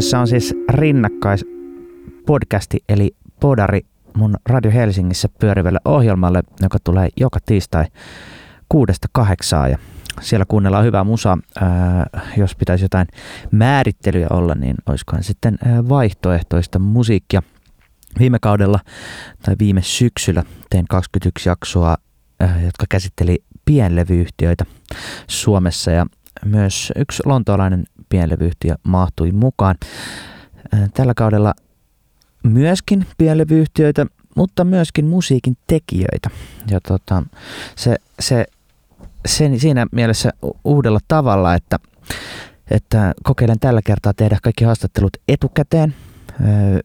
Kyseessä on siis rinnakkais podcasti eli Podari mun Radio Helsingissä pyörivälle ohjelmalle, joka tulee joka tiistai kuudesta kahdeksaan ja siellä kuunnellaan hyvää musaa. jos pitäisi jotain määrittelyjä olla, niin olisikohan sitten vaihtoehtoista musiikkia. Viime kaudella tai viime syksyllä tein 21 jaksoa, jotka käsitteli pienlevyyhtiöitä Suomessa ja myös yksi lontoolainen pienlevyyhtiö mahtui mukaan. Tällä kaudella myöskin pienlevyyhtiöitä, mutta myöskin musiikin tekijöitä. Ja tota, se, se, se, siinä mielessä uudella tavalla, että, että kokeilen tällä kertaa tehdä kaikki haastattelut etukäteen.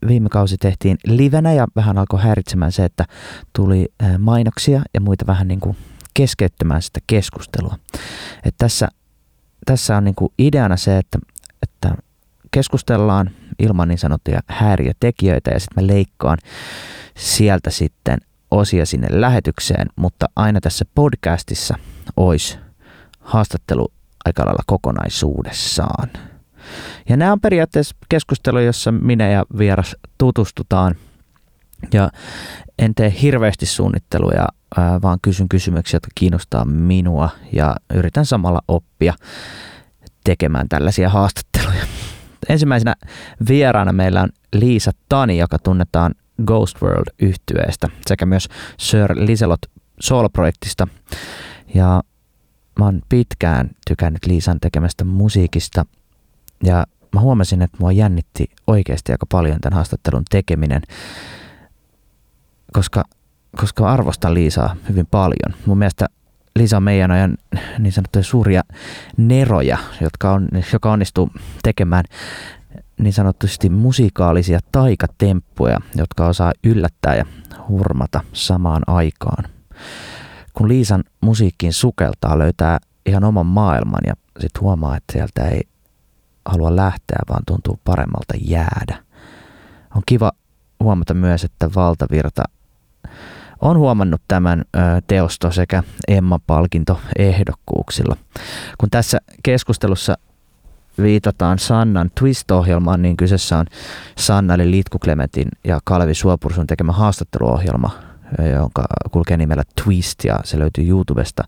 Viime kausi tehtiin livenä ja vähän alkoi häiritsemään se, että tuli mainoksia ja muita vähän niin kuin keskeyttämään sitä keskustelua. Et tässä, tässä on niin kuin ideana se, että, että keskustellaan ilman niin sanottuja häiriötekijöitä ja sitten mä leikkaan sieltä sitten osia sinne lähetykseen, mutta aina tässä podcastissa olisi haastattelu aika lailla kokonaisuudessaan. Ja nämä on periaatteessa keskustelu, jossa minä ja vieras tutustutaan ja en tee hirveästi suunnitteluja, vaan kysyn kysymyksiä, jotka kiinnostaa minua ja yritän samalla oppia tekemään tällaisia haastatteluja. Ensimmäisenä vieraana meillä on Liisa Tani, joka tunnetaan Ghost world yhtyeestä sekä myös Sir Liselot Soul-projektista. Ja mä oon pitkään tykännyt Liisan tekemästä musiikista ja mä huomasin, että mua jännitti oikeasti aika paljon tämän haastattelun tekeminen koska, koska arvostan Liisaa hyvin paljon. Mun mielestä Liisa on meidän ajan niin sanottuja suuria neroja, jotka on, joka onnistuu tekemään niin sanotusti musiikaalisia taikatemppuja, jotka osaa yllättää ja hurmata samaan aikaan. Kun Liisan musiikkiin sukeltaa, löytää ihan oman maailman ja sitten huomaa, että sieltä ei halua lähteä, vaan tuntuu paremmalta jäädä. On kiva huomata myös, että valtavirta on huomannut tämän teosto sekä Emma-palkinto ehdokkuuksilla. Kun tässä keskustelussa viitataan Sannan Twist-ohjelmaan, niin kyseessä on Sanna eli Litku Klementin ja Kalvi Suopursun tekemä haastatteluohjelma, jonka kulkee nimellä Twist ja se löytyy YouTubesta.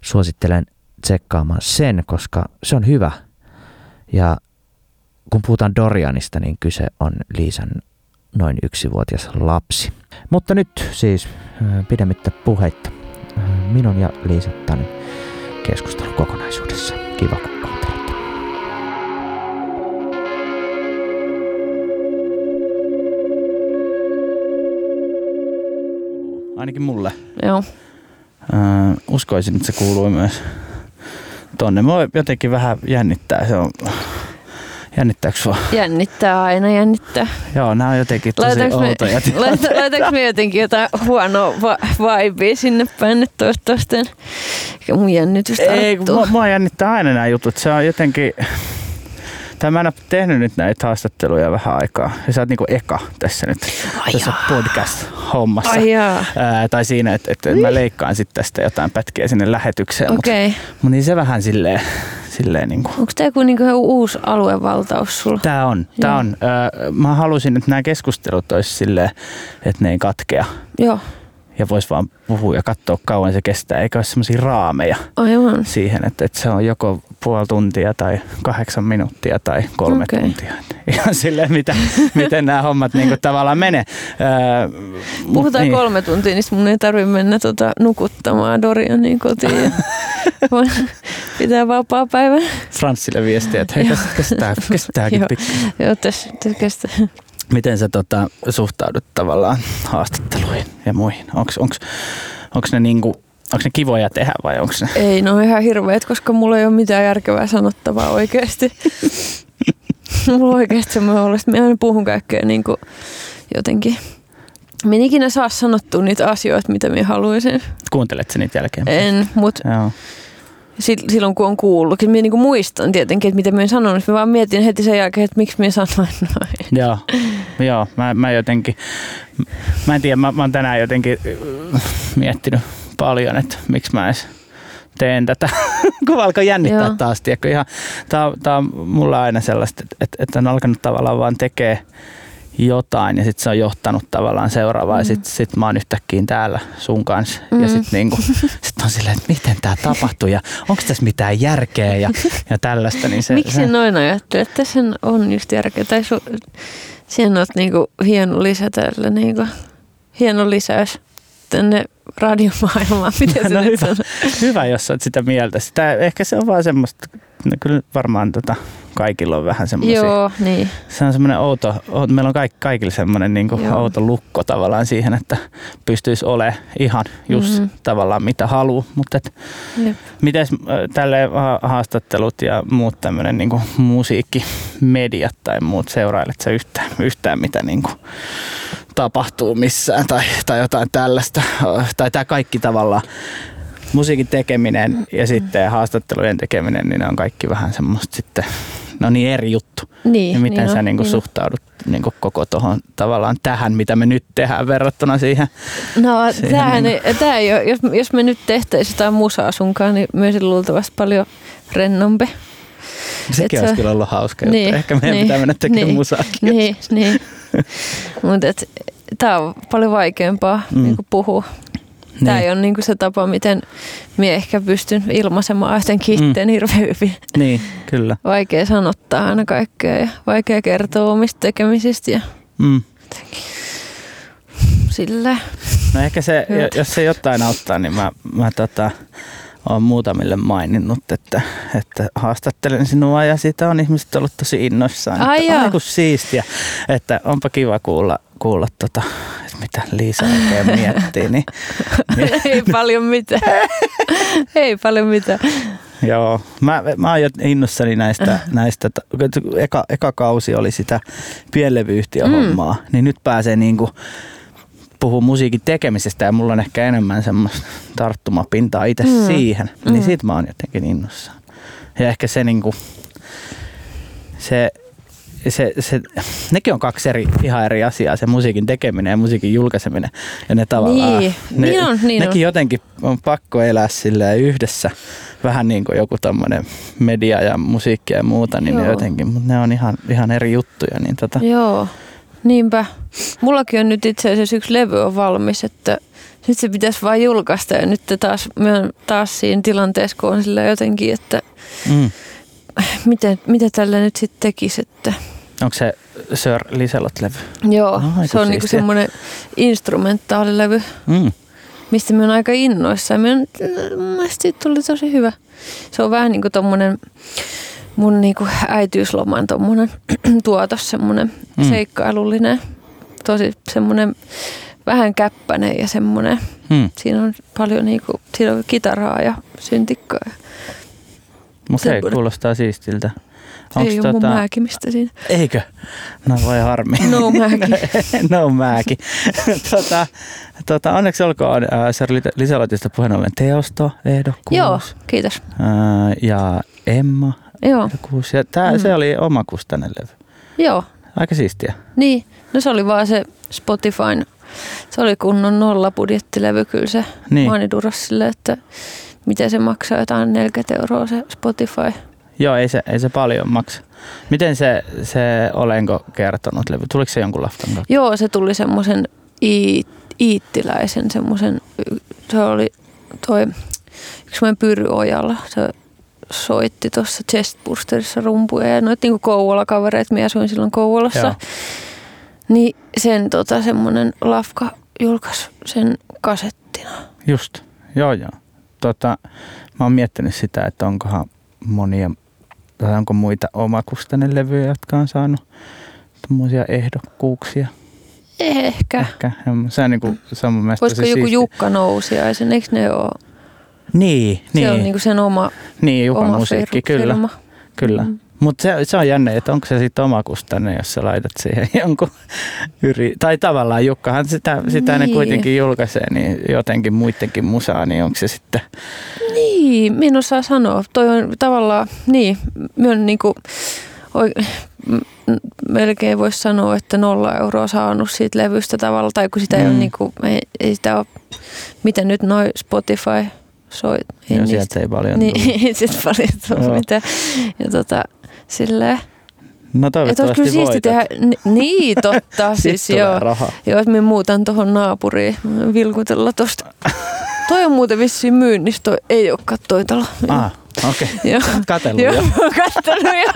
Suosittelen tsekkaamaan sen, koska se on hyvä. Ja kun puhutaan Dorianista, niin kyse on Liisan noin yksivuotias lapsi. Mutta nyt siis pidemmittä puheitta minun ja Liisa Tanin keskustelu kokonaisuudessa. Kiva kun kuuntelette. Ainakin mulle. Joo. Äh, uskoisin, että se kuuluu myös tonne. Mua jotenkin vähän jännittää. Se on Jännittääkö sua? Jännittää aina, jännittää. Joo, nämä on jotenkin tosi laitaks outoja me, laitaks me jotenkin jotain huonoa va- vibea sinne päin, että toivottavasti mun jännitys Ei, mua, mua jännittää aina nämä jutut. Se on jotenkin... Tai mä en ole tehnyt nyt näitä haastatteluja vähän aikaa. Ja sä oot niinku eka tässä nyt, Ai tässä podcast-hommassa. Ai Ää, tai siinä, että, että mä leikkaan sitten tästä jotain pätkiä sinne lähetykseen. Okay. Mutta mut niin se vähän silleen silleen niin kuin. Onko tämä joku niin kuin uusi aluevaltaus sulla? Tämä on. Tää on. Öö, mä halusin, että nämä keskustelut olisi silleen, että ne ei katkea. Joo. Ja vois vaan puhua ja katsoa kauan se kestää, eikä ole semmoisia raameja Aivan. siihen, että, että se on joko puoli tuntia tai kahdeksan minuuttia tai kolme okay. tuntia. Ihan silleen, mitä, miten nämä hommat niin kuin tavallaan menee. Öö, Puhutaan niin. kolme tuntia, niin mun ei tarvitse mennä tota nukuttamaan Dorianin kotiin. pitää vapaa päivä. Franssille viestiä, että hei, kestää, kestääkin pitkään. Joo, tässä kestää. Miten sä tota, suhtaudut tavallaan haastatteluihin ja muihin? Onko ne niinku Onko ne kivoja tehdä vai onko ne? Ei, no ihan hirveet, koska mulla ei ole mitään järkevää sanottavaa oikeasti. mulla on oikeasti semmoinen olo, että mä aina puhun kaikkea niin kuin jotenkin. Mä en ikinä saa sanottua niitä asioita, mitä mä haluaisin. Kuuntelet sä niitä jälkeen? En, mutta silloin kun on kuullut. Mä niin muistan tietenkin, että mitä mä en sanonut. Mä vaan mietin heti sen jälkeen, että miksi mä sanoin noin. Joo, joo mä, mä jotenkin, mä en tiedä, mä, mä oon tänään jotenkin äh, miettinyt paljon, että miksi mä edes teen tätä, kun alkoi jännittää Joo. taas. Tiedätkö, ihan, tää, tää on mulla aina sellaista, että, että on alkanut tavallaan vaan tekee jotain ja sitten se on johtanut tavallaan seuraavaan mm. ja sitten sit mä oon yhtäkkiä täällä sun kanssa mm. ja sitten niinku, sit on silleen, että miten tämä tapahtuu ja onko tässä mitään järkeä ja, ja tällaista. Niin se, Miksi se, noin ajattelet, että sen on just järkeä? Tai su, siihen on niinku hieno lisä tällä, niinku, hieno lisäys tänne radiomaailmaan. Miten No hyvä. hyvä, jos oot sitä mieltä. Sitä, ehkä se on vaan semmoista, no kyllä varmaan tota, kaikilla on vähän semmoisia. Joo, niin. Se on semmoinen outo, outo meillä on kaik, kaikilla semmoinen niin Joo. outo lukko tavallaan siihen, että pystyisi olemaan ihan just Mhm. mm-hmm. tavallaan mitä haluaa. Mutta et, Jep. miten tälle haastattelut ja muut tämmöinen niin musiikkimediat tai muut seurailet sä yhtään, yhtään mitä niin kuin tapahtuu missään tai, tai jotain tällaista. Tai tämä kaikki tavallaan musiikin tekeminen ja sitten haastattelujen tekeminen, niin ne on kaikki vähän semmoista sitten, no niin eri juttu. Niin, Ja miten niin sä on, niinku niin suhtaudut niinku koko tuohon tavallaan tähän, mitä me nyt tehdään verrattuna siihen? No, Siihen tämähän, niin ei, tää ei ole, jos, jos me nyt tehtäisiin jotain musaa sunkaan, niin myös luultavasti paljon rennompi. Sekin se- olisi kyllä ollut hauska juttu. Niin, Ehkä meidän niin, pitää mennä tekemään niin, musaakin. Niin, niin. Mutta tämä on paljon vaikeampaa Mm. mm. niin puhua. Tämä Niin. ei ole niinku se tapa, miten minä ehkä pystyn ilmaisemaan jotenkin Mm. itteen hirveän hyvin. Niin, kyllä. Vaikea sanottaa aina kaikkea ja vaikea kertoa omista tekemisistä ja Mm. sillä. No ehkä se, Hyvä. jos se jotain auttaa, niin mä, mä tota, olen muutamille maininnut, että, että haastattelen sinua ja siitä on ihmiset ollut tosi innoissaan. Ai että, joo. aiku siistiä, että onpa kiva kuulla, kuulla tota, että mitä Liisa oikein miettii. Niin, ei paljon mitään. ei paljon mitään. Joo, mä, mä oon jo innossani näistä, näistä eka, eka kausi oli sitä pienlevyyhtiöhommaa, mm. niin nyt pääsee niinku puhua musiikin tekemisestä ja mulla on ehkä enemmän semmoista tarttumapintaa itse mm. Siihen, niin Mm. siitä mä oon jotenkin innossaan. Ja ehkä se niinku, se, se, se, nekin on kaksi eri, ihan eri asiaa, se musiikin tekeminen ja musiikin julkaiseminen. Ja ne tavallaan, Niin, ne, niin on, niin nekin on. jotenkin on pakko elää silleen yhdessä. Vähän niin kuin joku tämmöinen media ja musiikki ja muuta, niin ne jotenkin, mutta ne on ihan, ihan eri juttuja. Niin tota, Joo, niinpä. Mullakin on nyt itse asiassa yksi levy on valmis, että nyt se pitäisi vain julkaista ja nyt taas, taas siinä tilanteessa, kun on sillä jotenkin, että mm. miten, mitä tällä nyt sitten tekisi, että Onko se Sir Liselot-levy? joo, No, se on niinku semmoinen instrumentaalilevy, Mm. mistä mä oon aika innoissaan. Mä oon, mun mielestä siitä tuli tosi hyvä. Se on vähän niin kuin tommonen mun niinku äitiysloman tommonen tuotos, semmonen Mm. seikkailullinen, tosi semmonen vähän käppäinen ja semmonen. Mm. Siinä on paljon niinku, siinä on kitaraa ja syntikkaa. Mutta Semmoinen. kuulostaa siistiltä. Se ei ole mun määkimistä siinä. Eikö? No voi harmi. No määki. no määki. tota, tota, onneksi olkoon äh, Sir Liselotista puheen ollen teosto, ehdokkuus. Joo, kiitos. Äh, ja Emma Joo, ehdokkuus. Ja tää, Mm. se oli omakustainen levy. joo. Aika siistiä. Niin, no se oli vaan se Spotifyn, se oli kunnon nollabudjettilevy kyllä se Niin. Maaniduros sille, että miten se maksaa jotain 40 euroa se Spotify. Joo, ei se, ei se paljon maksa. Miten se, se Olenko kertonut levy? Tuliko se jonkun laftan kautta? Joo, se tuli semmoisen ii, iittiläisen semmoisen, se oli toi yksi meidän Pyry Ojala, se soitti tuossa Chestbursterissa rumpuja ja noit niinku Kouvola-kavereet, minä asuin silloin Kouvolassa. Joo. Niin sen tota semmoinen lafka julkaisi sen kasettina. Just, joo joo. Tota, mä oon miettinyt sitä, että onkohan monia, tai onko muita omakustainen levyjä, jotka on saanut tommosia ehdokkuuksia. Ehkä. Ehkä. Se on, niinku, se on mun Voisiko joku siisti. Jukka Nousiaisen, eikö ne ole? Niin, Se niin, on niinku sen oma, niin oma musiikki, fir- kyllä. firma. kyllä. Mm. Mutta se, se on jännä, että onko se sitten omakustainen, jos sä laitat siihen jonkun yri... Tai tavallaan Jukkahan sitä, sitä ne Niin. kuitenkin julkaisee, niin jotenkin muidenkin musaa, niin onko se sitten... Niin, minä en osaa sanoa. Toi on tavallaan, niin, minä on niinku, oi, melkein voisi sanoa, että nolla euroa saanut siitä levystä tavalla, tai kun sitä ei Mm. ole niinku, ei, ei sitä ole, mitä nyt noin Spotify soit. Joo, niistä- sieltä ei paljon tullut. Niin, ei sit paljon tullut Joo. mitään. Ja tota, silleen, No että olisi toivottavasti kyllä siisti tehdä, ni- niin totta, siis joo. rahaa. Joo, että minä muutan tuohon naapuriin vilkutella tosta. Toi on muuten vissiin myynnissä, toi ei olekaan toi talo. Ah, okei. Okay. Joo. Katellut Joo, jo. kattonut jo.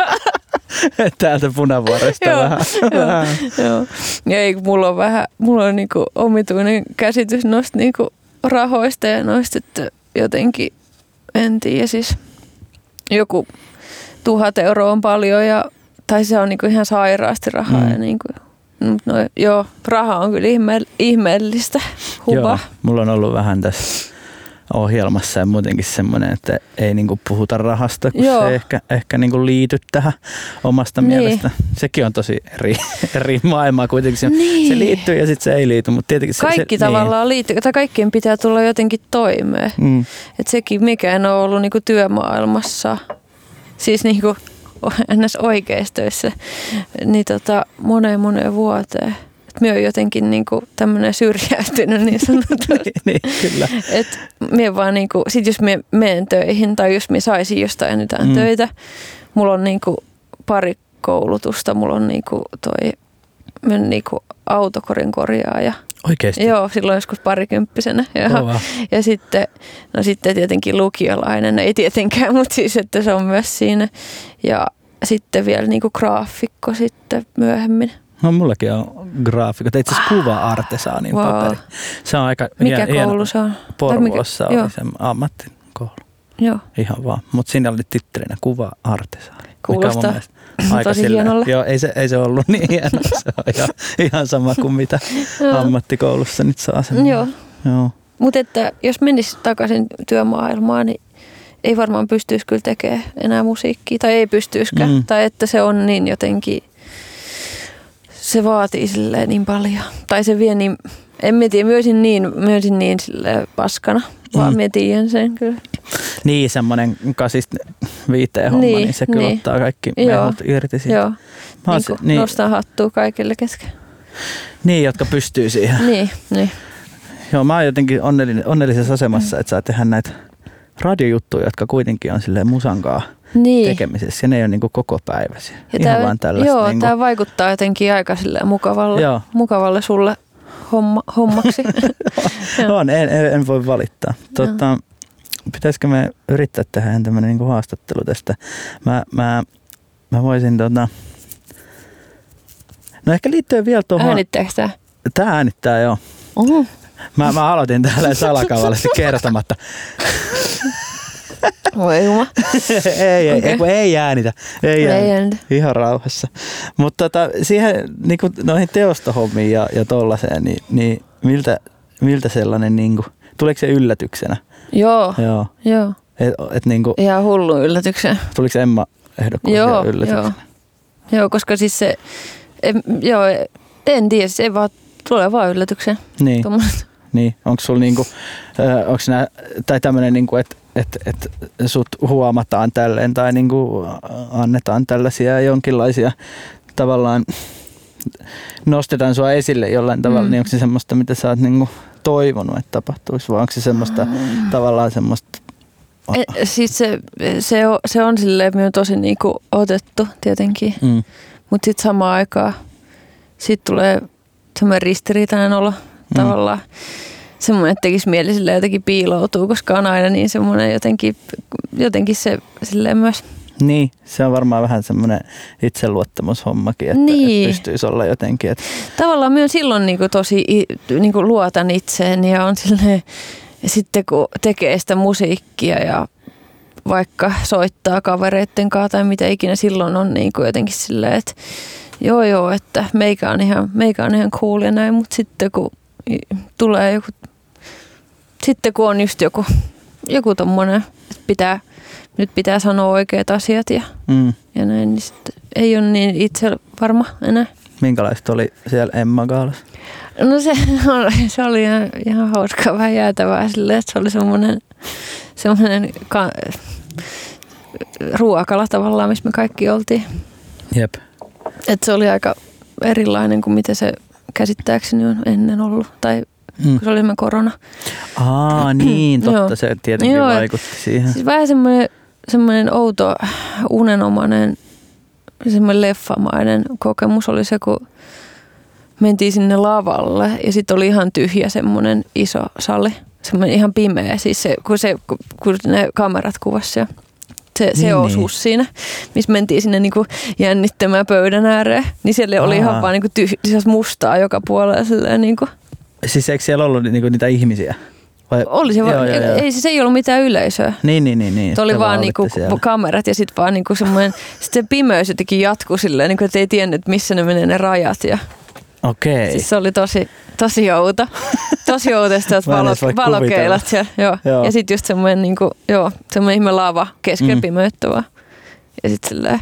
Täältä punavuoresta Joo, vähän. joo. Joo. Ja ei, mulla on vähän, mulla on niinku omituinen käsitys noista niinku rahoista ja noista, että jotenkin, en tiedä siis, joku tuhat euroa on paljon ja, tai se on niinku ihan sairaasti rahaa Mm. ja niinku, no, joo, raha on kyllä ihme, ihmeellistä hupa. Joo, mulla on ollut vähän tässä ohjelmassa ja muutenkin semmoinen, että ei niinku puhuta rahasta, kun Joo. se ei ehkä, ehkä niinku liity tähän omasta Niin. mielestä. Sekin on tosi eri, eri maailmaa kuitenkin. Se, Niin. se liittyy ja sitten se ei liity, mutta tietenkin se, Kaikki se, tavallaan liittyy, tai kaikkien pitää tulla jotenkin toimeen. Niin. Mm. Että sekin, mikä en ole ollut niinku työmaailmassa, siis niinku ns. oikeissa töissä, niin tota, moneen moneen vuoteen. Et minä olen jotenkin niinku tämmöinen syrjäytynyt niin sanotusti. niin, niin, kyllä. Et minä vaan niinku, sit jos minä menen töihin tai jos minä saisin jostain jotain Mm. töitä, mulla on niinku pari koulutusta, mulla on niinku toi olen niinku autokorin korjaaja. Oikeasti. Joo, silloin joskus parikymppisenä. Ja, ja sitten, no sitten tietenkin lukiolainen, ei tietenkään, mutta siis että se on myös siinä. Ja sitten vielä niinku graafikko sitten myöhemmin. No mullakin on graafikot, itse asiassa kuva-artesaanin Wow. paperi. Se on aika Mikä hien- koulu se on? Porvoossa oli se ammattikoulu. Joo, Ihan vaan. Mutta siinä oli tittelinä kuva-artesaani. Kuulostaa aika tosi silleen- hienolle. Joo, ei se, ei se ollut niin hieno. Se on ihan, ihan sama kuin mitä ammattikoulussa nyt saa sen. Joo. Joo. Mutta että jos menisi takaisin työmaailmaan, niin ei varmaan pystyisi kyllä tekemään enää musiikkia, tai ei pystyisikään. Mm. Tai että se on niin jotenkin, se vaatii silleen niin paljon. Tai se vie niin, en mä tiedä, myösin niin, myösin niin silleen paskana, vaan Mm. mm. mä tiedän sen kyllä. Niin, semmoinen kasista viiteen homma, niin, Niin, se kyllä niin. ottaa kaikki mehut irti siitä. Joo, niin, se- niin. nostaa hattua kaikille kesken. niin, jotka pystyy siihen. Niin, niin. Joo, mä oon jotenkin onnellinen, onnellisessa asemassa, että saa tehdä näitä radiojuttuja, jotka kuitenkin on silleen musankaa niin. tekemisessä. Ja ne ei ole niinku koko päiväisiä. Ja Ihan tää, vaan tällaista. Joo, niinku, tämä vaikuttaa jotenkin aika mukavalle, Joo. mukavalle sulle homma, hommaksi. On, en, en, en voi valittaa. Tota, pitäisikö me yrittää tehdä ihan tämmöinen niinku haastattelu tästä? Mä, mä, mä voisin tota... No ehkä liittyen vielä tuohon... Äänittääkö tämä? Tää äänittää joo. Oho. Mä, mä aloitin täällä salakavallisesti kertomatta. Voi juma. ei, ei, Okei. ei, ei äänitä. Ei, Ei äänitä. Ihan rauhassa. Mutta tota, siihen niin kuin noihin teostohommiin ja, ja tollaseen, niin, niin miltä, miltä sellainen, niin kuin, tuleeko se yllätyksenä? Joo, Joo. joo. Et, et niin kuin, Ihan hullu yllätyksen. tuliko Emma ehdokkuus Joo, yllätyksenä? joo. Joo, koska siis se, en, joo, en tiedä, se vaan tulee vaan yllätyksen. Niin, Tuommoiset. Niin. onko sulla niinku, ö, onks nää, tai tämmöinen, niinku, että et, et sut huomataan tälleen tai niinku annetaan tällaisia jonkinlaisia tavallaan nostetaan sua esille jollain tavalla, Mm. niin onko se semmoista, mitä sä oot niinku toivonut, että tapahtuisi, vai onko se semmoista tavallaan semmoista, E, siis se, se, on, se on silleen minun tosi niinku otettu tietenkin, mm, mutta sitten samaan aikaan sit tulee semmoinen ristiriitainen olo Mm. tavallaan. Semmoinen, että tekisi mieli silleen jotenkin piiloutuu, koska on aina niin semmoinen jotenkin, jotenkin se silleen myös niin, se on varmaan vähän semmoinen itseluottamushommakin, että, Niin. että pystyisi olla jotenkin, että tavallaan minä silloin niin kuin tosi niin kuin luotan itseen ja on silleen, ja sitten kun tekee sitä musiikkia ja vaikka soittaa kavereitten kanssa tai mitä ikinä silloin on niin kuin jotenkin silleen, että joo joo, että meikä on ihan, meikä on ihan cool ja näin, mutta sitten kun tulee joku, sitten kun on just joku, joku tommonen, että pitää, nyt pitää sanoa oikeat asiat ja, mm, ja näin, niin sitten ei ole niin itse varma enää. minkälaista oli siellä Emma Gaalassa? No se oli, se oli ihan, ihan hauskaa, vähän jäätävää silleen, että se oli semmoinen, semmoinen ka- ruokala tavallaan, missä me kaikki oltiin. Jep. Et se oli aika erilainen kuin mitä se käsittääkseni on ennen ollut. Tai Mm. kun se oli semmoinen korona. Aa, niin, totta. Se tietenkin Joo, vaikutti siihen. Siis vähän semmoinen, semmoinen outo, unenomainen, semmoinen leffamainen kokemus oli se, kun mentiin sinne lavalle ja sitten oli ihan tyhjä semmoinen iso sali. Semmoinen ihan pimeä, siis se, kun, se, kun- kun ne kamerat kuvasi ja se, se Niin, osuus niin. siinä, missä mentiin sinne niinku jännittämään pöydän ääreen. Niin siellä oli Aa. ihan vaan niinku tyhjä, siis mustaa joka puolella. Silleen niinku. Siis eikö siellä ollut niinku niitä ihmisiä? Vai? Oli se Joo, vaan, joo, joo. ei siis ei ollut mitään yleisöä. Niin, niin, niin. niin. Oli vaan niinku siellä. kamerat ja sitten vaan niinku semmoinen, sitten se pimeys jotenkin jatkui silleen, niinku, että ei tiennyt missä ne menee ne rajat. Ja, Okei. siis se oli tosi, tosi outo. Tosi outo että Mä en valo, edes voi valokeilat. Ja, joo. Joo. ja sitten just semmoinen niinku, joo, semmoinen ihme lava keskellä Mm. mm. pimeyttä vaan. Ja sitten silleen,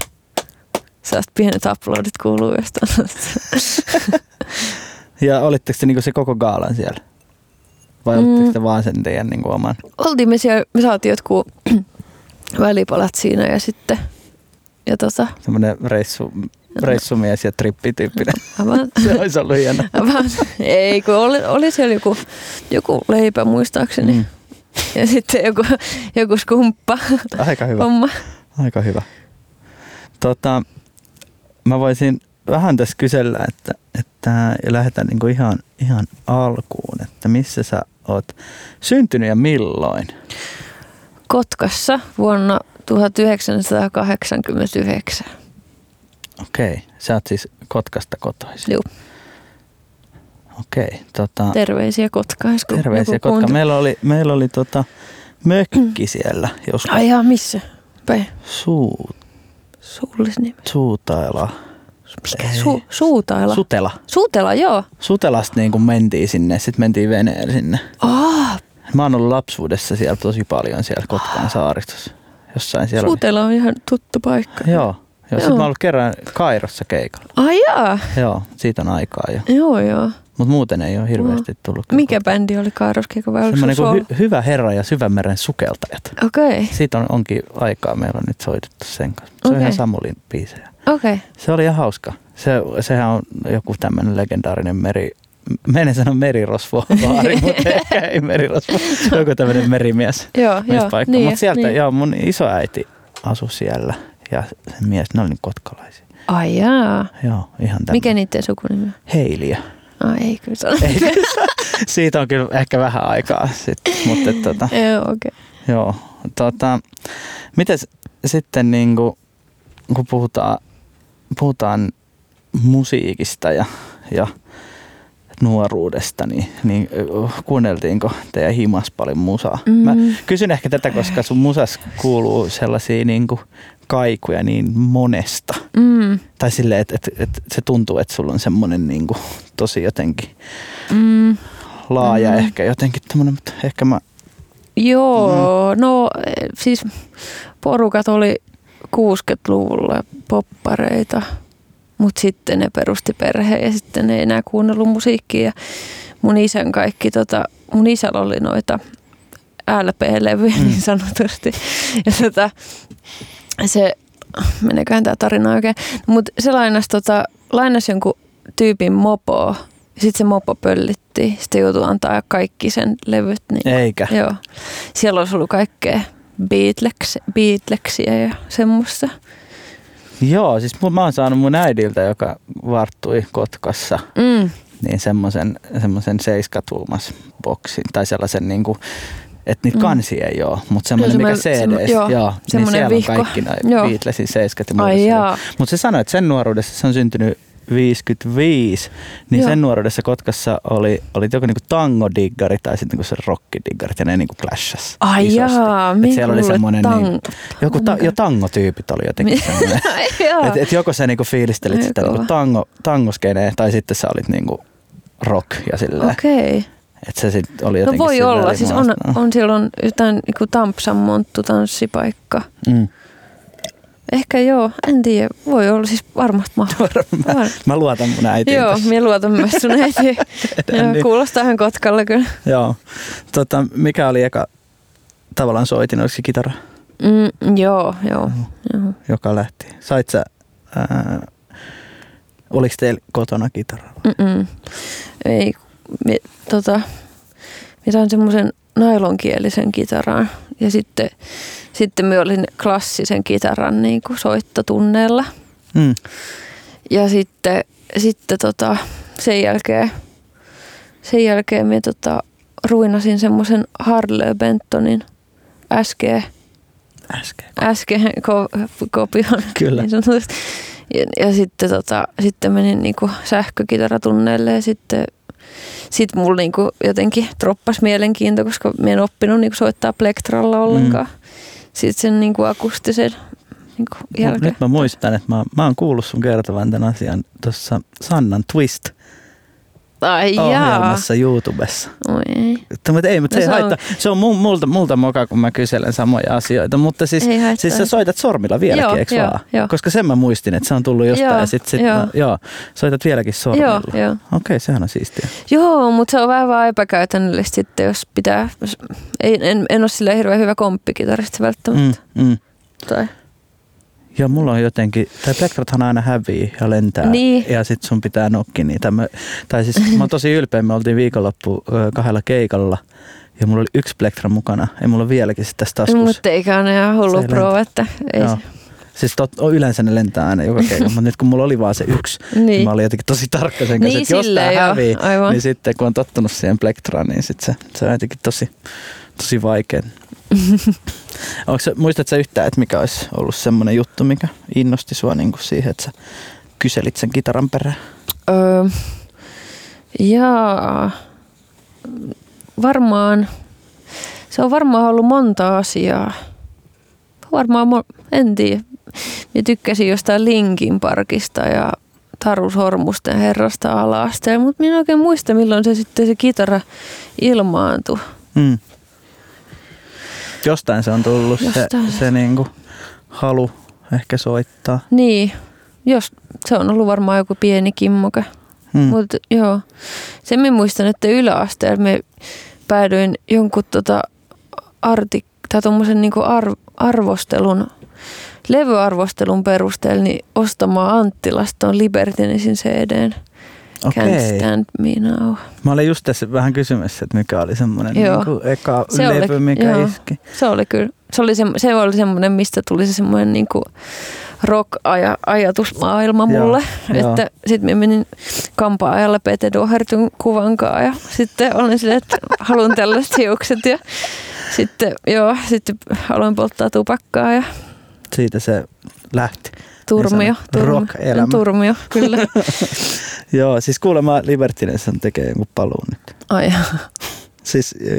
sellaiset pienet uploadit kuuluu jostain. Ja olitteko te niinku se koko gaalan siellä? Vai Mm. olitteko te vaan sen teidän niinku oman? Oltiin me siellä, me saatiin jotkut välipalat siinä ja sitten, ja tota, Semmoinen reissu, reissumies ja trippityyppinen. aivan, Se olisi ollut hieno. Vaan, ei, kun oli, oli siellä joku, joku leipä muistaakseni. Mm. Mm. Ja sitten joku, joku skumppa Aika hyvä. homma. Aika hyvä. Tota, mä voisin vähän tässä kysellä, että, että lähdetään niinku ihan, ihan alkuun, että missä sä oot syntynyt ja milloin? Kotkassa vuonna 1989. Okei, sä oot siis Kotkasta kotoisin. Juu. Okei, tota, Terveisiä Kotkaan. jos terveisiä Kotka. kuuntelee. Meillä oli, meillä oli tota, mökki siellä joskus. Ai ihan missä? Päin. Suu, Suullisnimi. suutaila. Mikä? Su, suutaila. Sutela. Suutela, joo. Sutelasta niin kun mentiin sinne, sitten mentiin veneellä sinne. Ah, Mä oon ollut lapsuudessa siellä tosi paljon siellä Kotkan saaristossa. Jossain siellä. Suutela on ihan tuttu paikka. Joo. Joo. Joo. mä oon ollut kerran Kairossa keikalla. Ai jaa. Joo, siitä on aikaa jo. Joo, joo. Mutta muuten ei ole hirveästi tullut. Mikä bändi oli Kairoskiekko vai oliko Semmoinen se kuin hy- Hyvä herra ja syvänmeren sukeltajat. Okei, Siitä on, onkin aikaa, meillä on nyt soitettu sen kanssa. Se on Okei. ihan Samulin biisejä. okei. Se oli ihan hauska. Se, sehän on joku tämmöinen legendaarinen meri, menen sanoa merirosvovaari, mutta ehkä ei merirosvo. On joku tämmöinen merimies. Joo, joo. Niin, Mutta sieltä, niin. joo, mun isoäiti asui siellä ja sen mies, ne oli niin kotkalaisia. Ai jaa. Joo, ihan tämmöinen. Mikä niiden sukunimi on? Heiliä. Ai ei kyllä sano. Ei, siitä on kyllä ehkä vähän aikaa sitten, mutta tota, Joo, okei. joo. Tota, mites sitten niin kuin, kun puhutaan, puhutaan musiikista ja, ja nuoruudesta, niin, niin kuunneltiinko teidän himas paljon musaa? Mm. Mä kysyn ehkä tätä, koska sun musas kuuluu sellaisia niin kuin kaikuja niin monesta. Mm. Tai silleen, että et, et se tuntuu, että sulla on semmoinen niin kuin tosi jotenkin Mm. laaja Mm. ehkä jotenkin tämmöinen, mutta ehkä mä, Joo, no eh, siis porukat oli 60-luvulla poppareita, mutta sitten ne perusti perheen ja sitten ne ei enää kuunnellut musiikkia. Mun isän kaikki, tota, mun isällä oli noita LP-levyjä Mm. niin sanotusti. Ja tota, se, meneköhän tämä tarina oikein, mutta se lainasi, tota, lainasi jonkun tyypin mopoa. Sitten se mopo pöllitti. Sitten joutui antaa kaikki sen levyt. Niin eikä. Joo. Siellä olisi ollut kaikkea Beatles, Beatlesia ja semmoista. Joo, siis mä oon saanut mun äidiltä, joka varttui Kotkassa, Mm. niin semmoisen, semmoisen seiskatuumas boksin tai sellaisen niin kuin, että niitä Mm. kansia ei ole, mutta semmoinen, mikä CD, semmo- joo, joo, niin siellä vihko. on kaikki noin. Beatlesin seiskat ja Ai jaa. Mutta se sanoi, että sen nuoruudessa se on syntynyt 55, niin Joo. sen nuoruudessa Kotkassa oli, oli joku niinku tango-diggari tai sitten niinku se rock-diggarit ja ne niinku clashas Ai isosti. jaa, Et siellä oli semmoinen tang- niin, joku ta, jo tangotyypit oli jotenkin semmoinen. Joo. Et, joko sä niinku fiilistelit sitä niinku tango, tangoskeneen tai sitten sä olit niinku rock ja silleen. Okei. Okay. Että se sit oli No voi olla. Siis on, on siellä on jotain niin Tampsan monttu tanssipaikka. Mm. Ehkä joo, en tiedä. Voi olla siis varmasti mahdollista. mä, mä luotan mun äitiin Joo, tässä. minä luotan myös sun äitiin. Joo, niin. kuulostaa ihan Kotkalle kyllä. Joo. Tota, mikä oli eka tavallaan soitin, oliko se kitara, Mm, joo, joo. joo. joka lähti? Sait sä, ää, oliko teillä kotona kitara? Mm-mm. Ei, mi, tota, minä sain semmoisen nailonkielisen kitaran ja sitten, sitten minä olin klassisen kitaran niin kuin soittotunneilla. Mm. Ja sitten, sitten tota, sen jälkeen, sen jälkeen minä tota, ruinasin semmoisen Harley Bentonin SG, Äsken. SG ko- kopion. Kyllä. Niin ja, ja sitten, tota, sitten menin niinku sähkökitaratunneille ja sitten sit mulla niinku jotenkin droppas mielenkiinto, koska mä en oppinut niinku soittaa plektralla ollenkaan. Mm. Sitten sen niinku akustisen niinku jälkeen. Nyt mä muistan, että mä, mä oon kuullut sun kertovan tämän asian tuossa Sannan Twist Ai jaa. ohjelmassa YouTubessa. Oi ei. Mutta ei, mutta No se, ei se on- haittaa. Se on mu- multa, multa moka, kun mä kyselen samoja asioita. Mutta siis, Ei siis sä soitat sormilla vieläkin, Joo, eikö joo, vaan? joo. Koska sen mä muistin, että se on tullut jostain Joo, ja sit, sit joo. No, joo, soitat vieläkin sormilla. Joo, joo. Okei, sehän on siistiä. Joo, mutta se on vähän vaan epäkäytännöllistä sitten, jos pitää, ei, en, en ole silleen hirveän hyvä komppikitaristi välttämättä. Mm, mm. Tai, Joo, mulla on jotenkin, tai plektrathan aina hävii ja lentää Niin. ja sit sun pitää nokki niitä. Mä, tai siis mä oon tosi ylpeä, me oltiin viikonloppu kahdella keikalla ja mulla oli yksi plektra mukana ja mulla vieläkin sit tässä taskussa. mutta eikä ole ihan hullu pro, että ei Joo. Siis tot, yleensä ne lentää aina joka keikalla, mutta nyt kun mulla oli vaan se yksi, niin. niin. mä olin jotenkin tosi tarkka sen kanssa, Niin että jos tää joo, hävii, aivan. niin sitten kun on tottunut siihen plektraan, niin sit se, se on jotenkin tosi, tosi vaikea. Onko muistatko sä yhtään, että mikä olisi ollut semmoinen juttu, mikä innosti sua niin kuin siihen, että sä kyselit sen kitaran perään? Öö, jaa, varmaan, se on varmaan ollut monta asiaa. Varmaan, en tiedä. Mä tykkäsin jostain Linkin Parkista ja Taru Sormusten herrasta ala mutta minä en oikein muista, milloin se sitten se kitara ilmaantui. Mm. Jostain se on tullut Jostain. se, se niin kuin halu ehkä soittaa. Niin, jos, se on ollut varmaan joku pieni kimmoke. Mm. Mutta joo, sen mä muistan, että yläasteella me päädyin jonkun tota artik, tai tommosen niinku arv, arvostelun, levyarvostelun perusteella niin ostamaan Anttilasta tuon Libertinisin CDn. Can't Okei. stand me now. Mä olin just tässä vähän kysymässä, että mikä oli semmoinen niin kuin eka Se oli- levy, mikä joo. iski. Se oli kyllä, se oli, se, se oli semmoinen, mistä tuli se semmoinen niinku rock-ajatusmaailma Joo, mulle. joo. että sitten mä menin kampaajalle Pete Dohertyn kuvankaan ja sitten olin silleen, että haluan tällaiset hiukset ja sitten, joo, sitten aloin polttaa tupakkaa ja Siitä se lähti. Turmio. Niin rock-elämä. Turmio, kyllä. Joo, siis kuulemma Libertines tekee jonkun paluun nyt. Ai, Siis eh,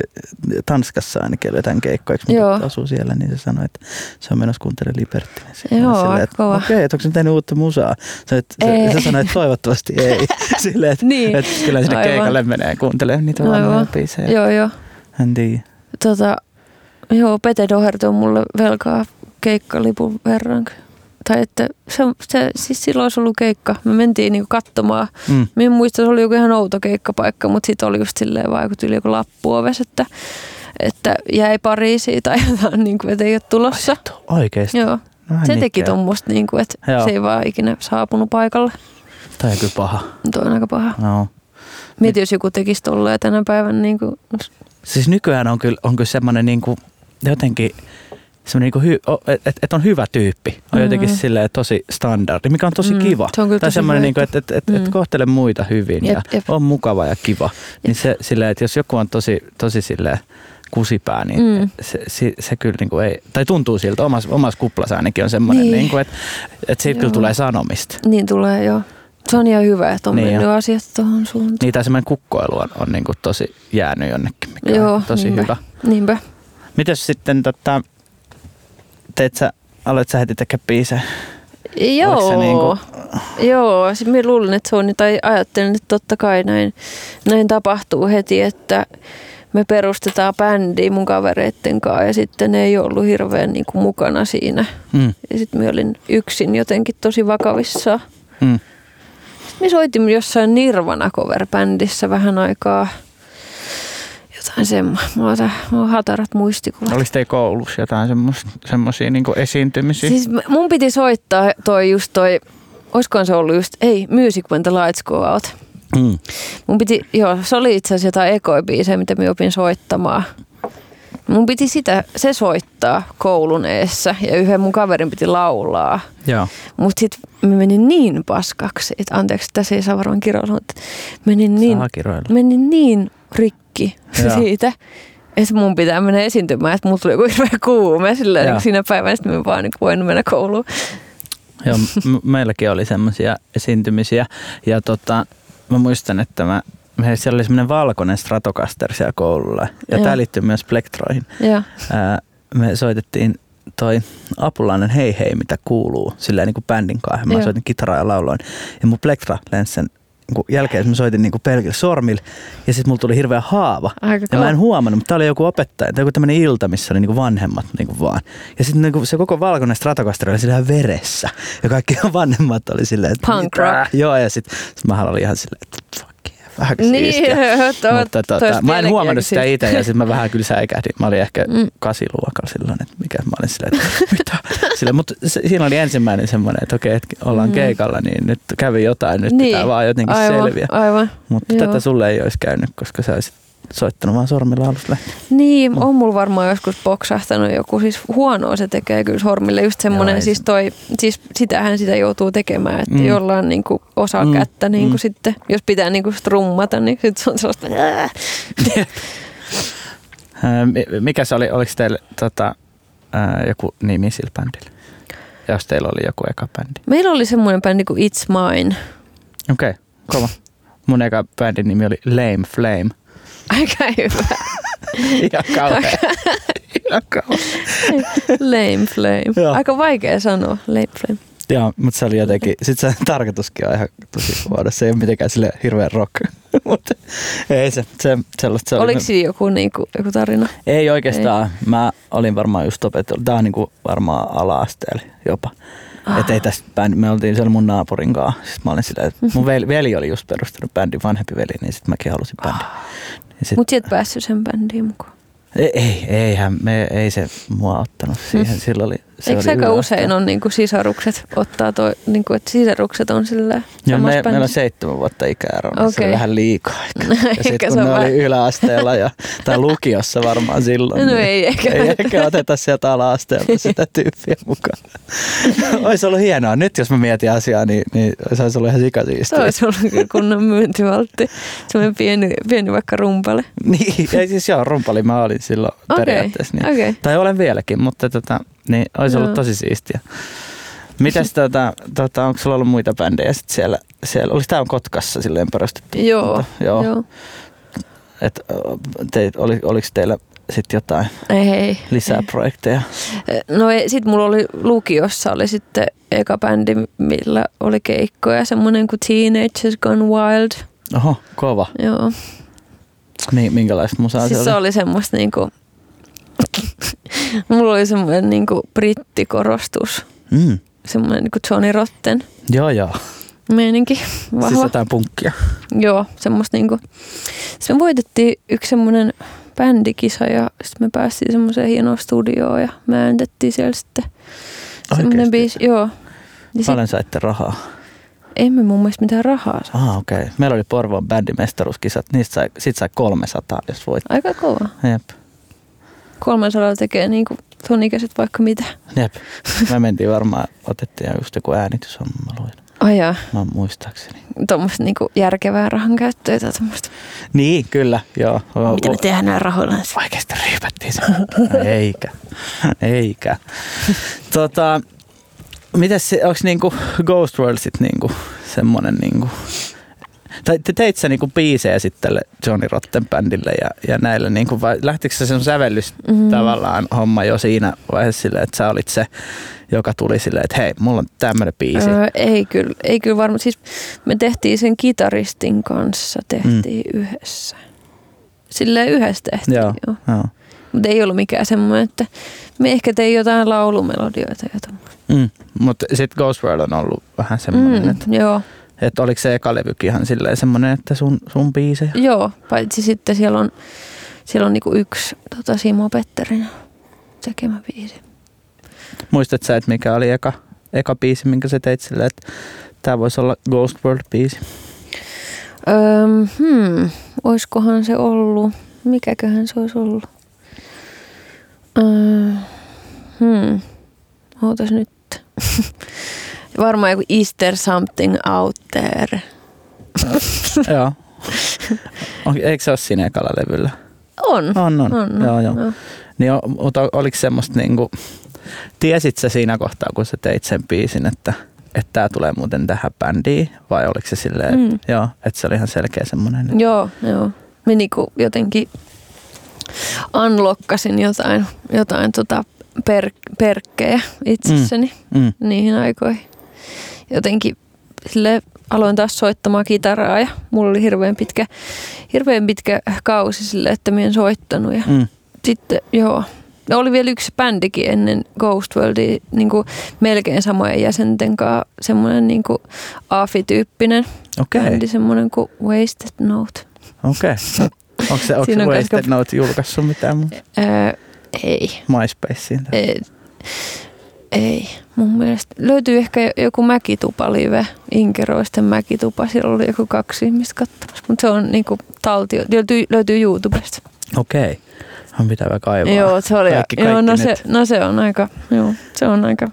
Tanskassa ainakin oli jotain keikkoja, eikö Joo. asuu siellä, niin se sanoi, että se on menossa kuuntelemaan Libertines. Joo, Silleen, että kova. Okei, että onko se tehnyt uutta musaa? Se, että se, se sanoi, että toivottavasti ei. Silleen, että, Niin. että kyllä sinne Aivan. keikalle menee kuuntelemaan niitä vanhoja biisejä. joo, joo. En tiedä. Tota, joo, Pete Doherty on mulle velkaa keikkalipun verran. Tai että se, se, siis silloin olisi ollut keikka. Me mentiin niinku katsomaan. Mm. En muista, se oli joku ihan outo keikkapaikka, mutta sitten oli just silleen vaan joku, tyyli joku lappu oves, että, että jäi Pariisiin tai jotain, niin kuin, että ei ole tulossa. Oikeesti. Joo, Vähän se teki tuommoista, niin kuin, että Joo. se ei vaan ikinä saapunut paikalle. Tämä on kyllä paha. Tuo on aika paha. No. Mietin, jos joku tekisi tolleen tänä päivänä. Niin kuin, Siis nykyään on kyllä, on kyllä semmoinen niinku, jotenkin semmoinen niinku hy, että et, et on hyvä tyyppi. On Mhm. jotenkin silleen tosi standardi, mikä on tosi Mm, kiva. se on kyllä tai tosi semmoinen, niinku, että et, et, et Mm. kohtele muita hyvin Jep, ja jep. on mukava ja kiva. Niin se silleen, että jos joku on tosi, tosi silleen kusipää, niin Mm. se, se, se, kyllä niinku ei, tai tuntuu siltä, omassa, omassa kuplassa ainakin on semmoinen, Niin. niinku, että et siitä kyllä Joo. tulee sanomista. niin tulee jo. Se on ihan hyvä, että on Niin niin mennyt jo. asiat tuohon suuntaan. Niin tai semmoinen kukkoilu on, on niinku tosi jäänyt jonnekin, mikä Joo, on tosi niinpä. hyvä. Niinpä. Mites sitten tota, teet sä, aloit sä heti tekemään biisejä? Joo, niinku- joo. Siis minä luulen, että se on, tai ajattelin, että totta kai näin, näin tapahtuu heti, että me perustetaan bändi mun kavereitten kanssa ja sitten ne ei ollut hirveän niin kuin mukana siinä. Mm. Ja sitten minä olin yksin jotenkin tosi vakavissaan. Mm. Me soitin jossain Nirvana cover-bändissä vähän aikaa. Jotain semmoista. Mulla on, tää- mulla on hatarat muistikuvat. Oliko teillä koulussa jotain semmoisia niinku esiintymisiä? Siis mun piti soittaa toi just toi, oiskohan se ollut just, ei, Music When the Lights Go Out. Mm. Mun piti, joo, se oli itse asiassa jotain ekoibiisejä, mitä mä opin soittamaan. Mun piti sitä, se soittaa koulun eessä ja yhden mun kaverin piti laulaa. Joo. Mutta sitten mä menin niin paskaksi, että anteeksi, tässä ei saa varmaan kiroilla, mutta menin niin, menin niin rikki Joo. siitä, että mun pitää mennä esiintymään, että mulla tuli joku hirveä kuume sillä Joo. niin siinä päivänä, että mä vaan niin voinut mennä kouluun. Joo, m- meilläkin oli semmoisia esiintymisiä ja tota, mä muistan, että mä, siellä oli semmoinen valkoinen Stratocaster siellä koululla ja Joo. tämä liittyy myös Plektroihin. Ja, Ää, me soitettiin toi Apulainen Hei Hei, mitä kuuluu, silleen niin kuin bändin kanssa. Mä Joo. soitin kitaraa ja lauloin. Ja mun Plektra lensi sen niin jälkeen, mä soitin niin kuin pelkillä sormilla ja sitten mulla tuli hirveä haava. aika Ja mä en huomannut, mutta tää oli joku opettaja, tai joku tämmöinen ilta, missä oli niinku vanhemmat niinku vaan. Ja sitten niinku se koko valkoinen Stratocaster oli sillä veressä. Ja kaikki vanhemmat oli silleen, että Punk rock. Joo, ja sitten sit mä olin ihan silleen, että vähän Niin, toi- Mutta tota, mä en huomannut sitä itse ja sitten mä vähän kyllä säikähdin. Mä olin ehkä Mm. kasiluokalla silloin, että mikä mä olin silleen, että mitä? Silleen, mutta se, siinä oli ensimmäinen semmoinen, että okei, että ollaan Mm. keikalla, niin nyt kävi jotain, nyt Niin. pitää vaan jotenkin aivan, selviä. Aivan. Mutta Joo. tätä sulle ei olisi käynyt, koska sä olisit soittanut vaan sormilla alusta lähtien. Niin, Mm. on mulla varmaan joskus boksahtanut joku, siis huonoa se tekee kyllä sormille, just semmoinen, siis toi, siis sitähän sitä joutuu tekemään, että Mm. jollain niinku osa Mm, kättä niinku mm. sitten, jos pitää niinku strummata, niin sit se on sellaista, Mikä se oli, oliko teillä tota, joku nimi sillä bändillä? Jos teillä oli joku eka bändi. Meillä oli semmoinen bändi kuin It's Mine. Okei, okay, kova. Mun eka bändin nimi oli Lame Flame. Aika hyvä. Ihan kauhea. Ihan kauhea. Lame Flame. Joo. Aika vaikea sanoa, Lame Flame. Joo, mutta se oli jotenkin, sit se tarkoituskin on ihan tosi huono. Se ei ole mitenkään sille hirveän rock. mutta ei se, se sellaista se oli. Oliko siinä joku, niinku, joku tarina? Ei oikeastaan. Ei. Mä olin varmaan just opetellut. Tää on niinku varmaan ala-asteella jopa. Ah. Et ei tästä bändi, me oltiin siellä mun naapurin kanssa. Sitten mä olin silleen, että mun veli, veli oli just perustanut bändin, vanhempi veli, niin sitten mäkin halusin bändin. Niin sit, Mutta et päässyt sen bändiin mukaan. ei, ei, eihän, me, ei se mua ottanut siihen. Silloin oli, se Eikö aika yläaste. usein on niinku sisarukset ottaa toi, niinku, että sisarukset on sillä Joo, me, meillä on seitsemän vuotta ikäero, niin se on vähän liikaa. ehkä. Ja Ehkä sitten se kun ne vähän- oli yläasteella ja, tai lukiossa varmaan silloin. No niin ei ehkä. Ei ehkä oteta sieltä ala-asteelta sitä tyyppiä mukaan. olisi ollut hienoa. Nyt jos mä mietin asiaa, niin, niin se olisi ollut ihan Se sikasiistiä. olisi ollut kunnon myyntivaltti. Semmoinen pieni, pieni vaikka rumpale. Niin, ei siis joo, rumpali mä olin silloin Okei, periaatteessa. Niin. okei. Tai olen vieläkin, mutta tota, niin, olisi ollut Joo. tosi siistiä. Mitäs tota, tota, onko sulla ollut muita bändejä sit siellä? siellä oliko tämä Kotkassa silleen perustettu? Joo, Mutta, joo. joo. Et, te, oli, oliko teillä sitten jotain Ei. lisää projekteja? No sitten mulla oli lukiossa oli sitten eka bändi, millä oli keikkoja, semmoinen kuin Teenagers Gone Wild. Oho, kova. Joo. Niin, minkälaista musaa Siis se se oli? oli semmoista niinku, mulla oli semmoinen niinku brittikorostus, Mm. semmoinen niinku Johnny Rotten Joo, joo. meininki. Vahva. Siis jotain punkkia. Joo, semmoista niinku. Sitten me voitettiin yksi semmoinen bändikisa ja sitten me päästiin semmoiseen hienoon studioon ja me ääntettiin siellä sitten semmoinen biisi. Joo. Ja sit, Paljon saitte rahaa? emme mun mielestä mitään rahaa saa. Ah, okei. Okay. Meillä oli Porvoon bändimestaruuskisat. Niistä sai, sit sai 300, jos voit. Aika kova. Jep. 300 tekee niinku ton ikäiset vaikka mitä. Jep. Me mentiin varmaan, otettiin just joku äänityshomma, mä luin. Ajaa, Mä muistaakseni. tuommoista niinku järkevää rahan käyttöä tai tuommoista. Niin, kyllä, joo. Mitä me tehdään näillä rahoilla? Oikeasti ryypättiin se. Eikä. Eikä. tota, mitäs se, onks niinku Ghost World sit niinku semmonen niinku, tai te teit sä niinku biisejä sitten tälle Johnny Rotten bändille ja, ja näille niinku, vai lähtikö se sun sävellys Mhm. mm. tavallaan homma jo siinä vaiheessa silleen, että sä olit se, joka tuli silleen, että hei, mulla on tämmönen biisi. Öö, ei kyllä, ei kyllä varmaan. Siis me tehtiin sen kitaristin kanssa, tehtiin mm. yhdessä. Silleen yhdessä tehtiin, Joo. joo. joo. Mutta ei ollut mikään semmoinen, että me ehkä tein jotain laulumelodioita ja tommoista. Mm. Mutta sitten Ghost World on ollut vähän semmoinen, mm. että joo, et oliko se eka levykin ihan silleen semmoinen, että sun, sun biisejä? joo, paitsi sitten siellä on, siellä on niinku yksi tota Simo Petterin tekemä biisi. Muistatko sä, että mikä oli eka, eka biisi, minkä sä teit silleen, että tämä voisi olla Ghost World biisi? Öm, hmm, oiskohan se ollut, mikäköhän se olisi ollut? Öö, hmm, ootas nyt. Varmaan joku Is there something out there? Joo. On, eikö se ole siinä ekalla levyllä? On. On, on. on, joo, joo. joo. Niin, o- mutta oliko semmoista niinku, tiesit sä siinä kohtaa, kun sä teit sen biisin, että että tämä tulee muuten tähän bändiin, vai oliko se silleen, Mm. että, joo, että se oli ihan selkeä semmoinen. Joo, joo. Mä niinku jotenkin unlockasin jotain, jotain tota per, perkkejä itsessäni Mm. mm. niihin aikoihin. Jotenkin sille aloin taas soittamaan kitaraa ja mulla oli hirveän pitkä, hirveän pitkä kausi sille, että mä en soittanut. Ja Mm. sitten joo, ja oli vielä yksi bändikin ennen Ghost Worldia, niin kuin melkein samojen jäsenten kanssa, semmoinen niin kuin AFI-tyyppinen Okei, bändi, semmoinen kuin Wasted Note. okei. Onko se, onko se Wasted ehkä- Note julkaissut mitään muuta? Öö, ei, MySpaceen? tai- ei, ei. Mun mielestä löytyy ehkä joku mäkitupa-live, Inkeroisten mäkitupa. Siellä oli joku kaksi ihmistä katsomassa, mutta se on niinku taltio, löytyy, löytyy YouTubesta. Okei, on pitävä kaivaa. Joo, se oli, Kaikki, joo kaikki no, se, no se on aika, joo, se on aika,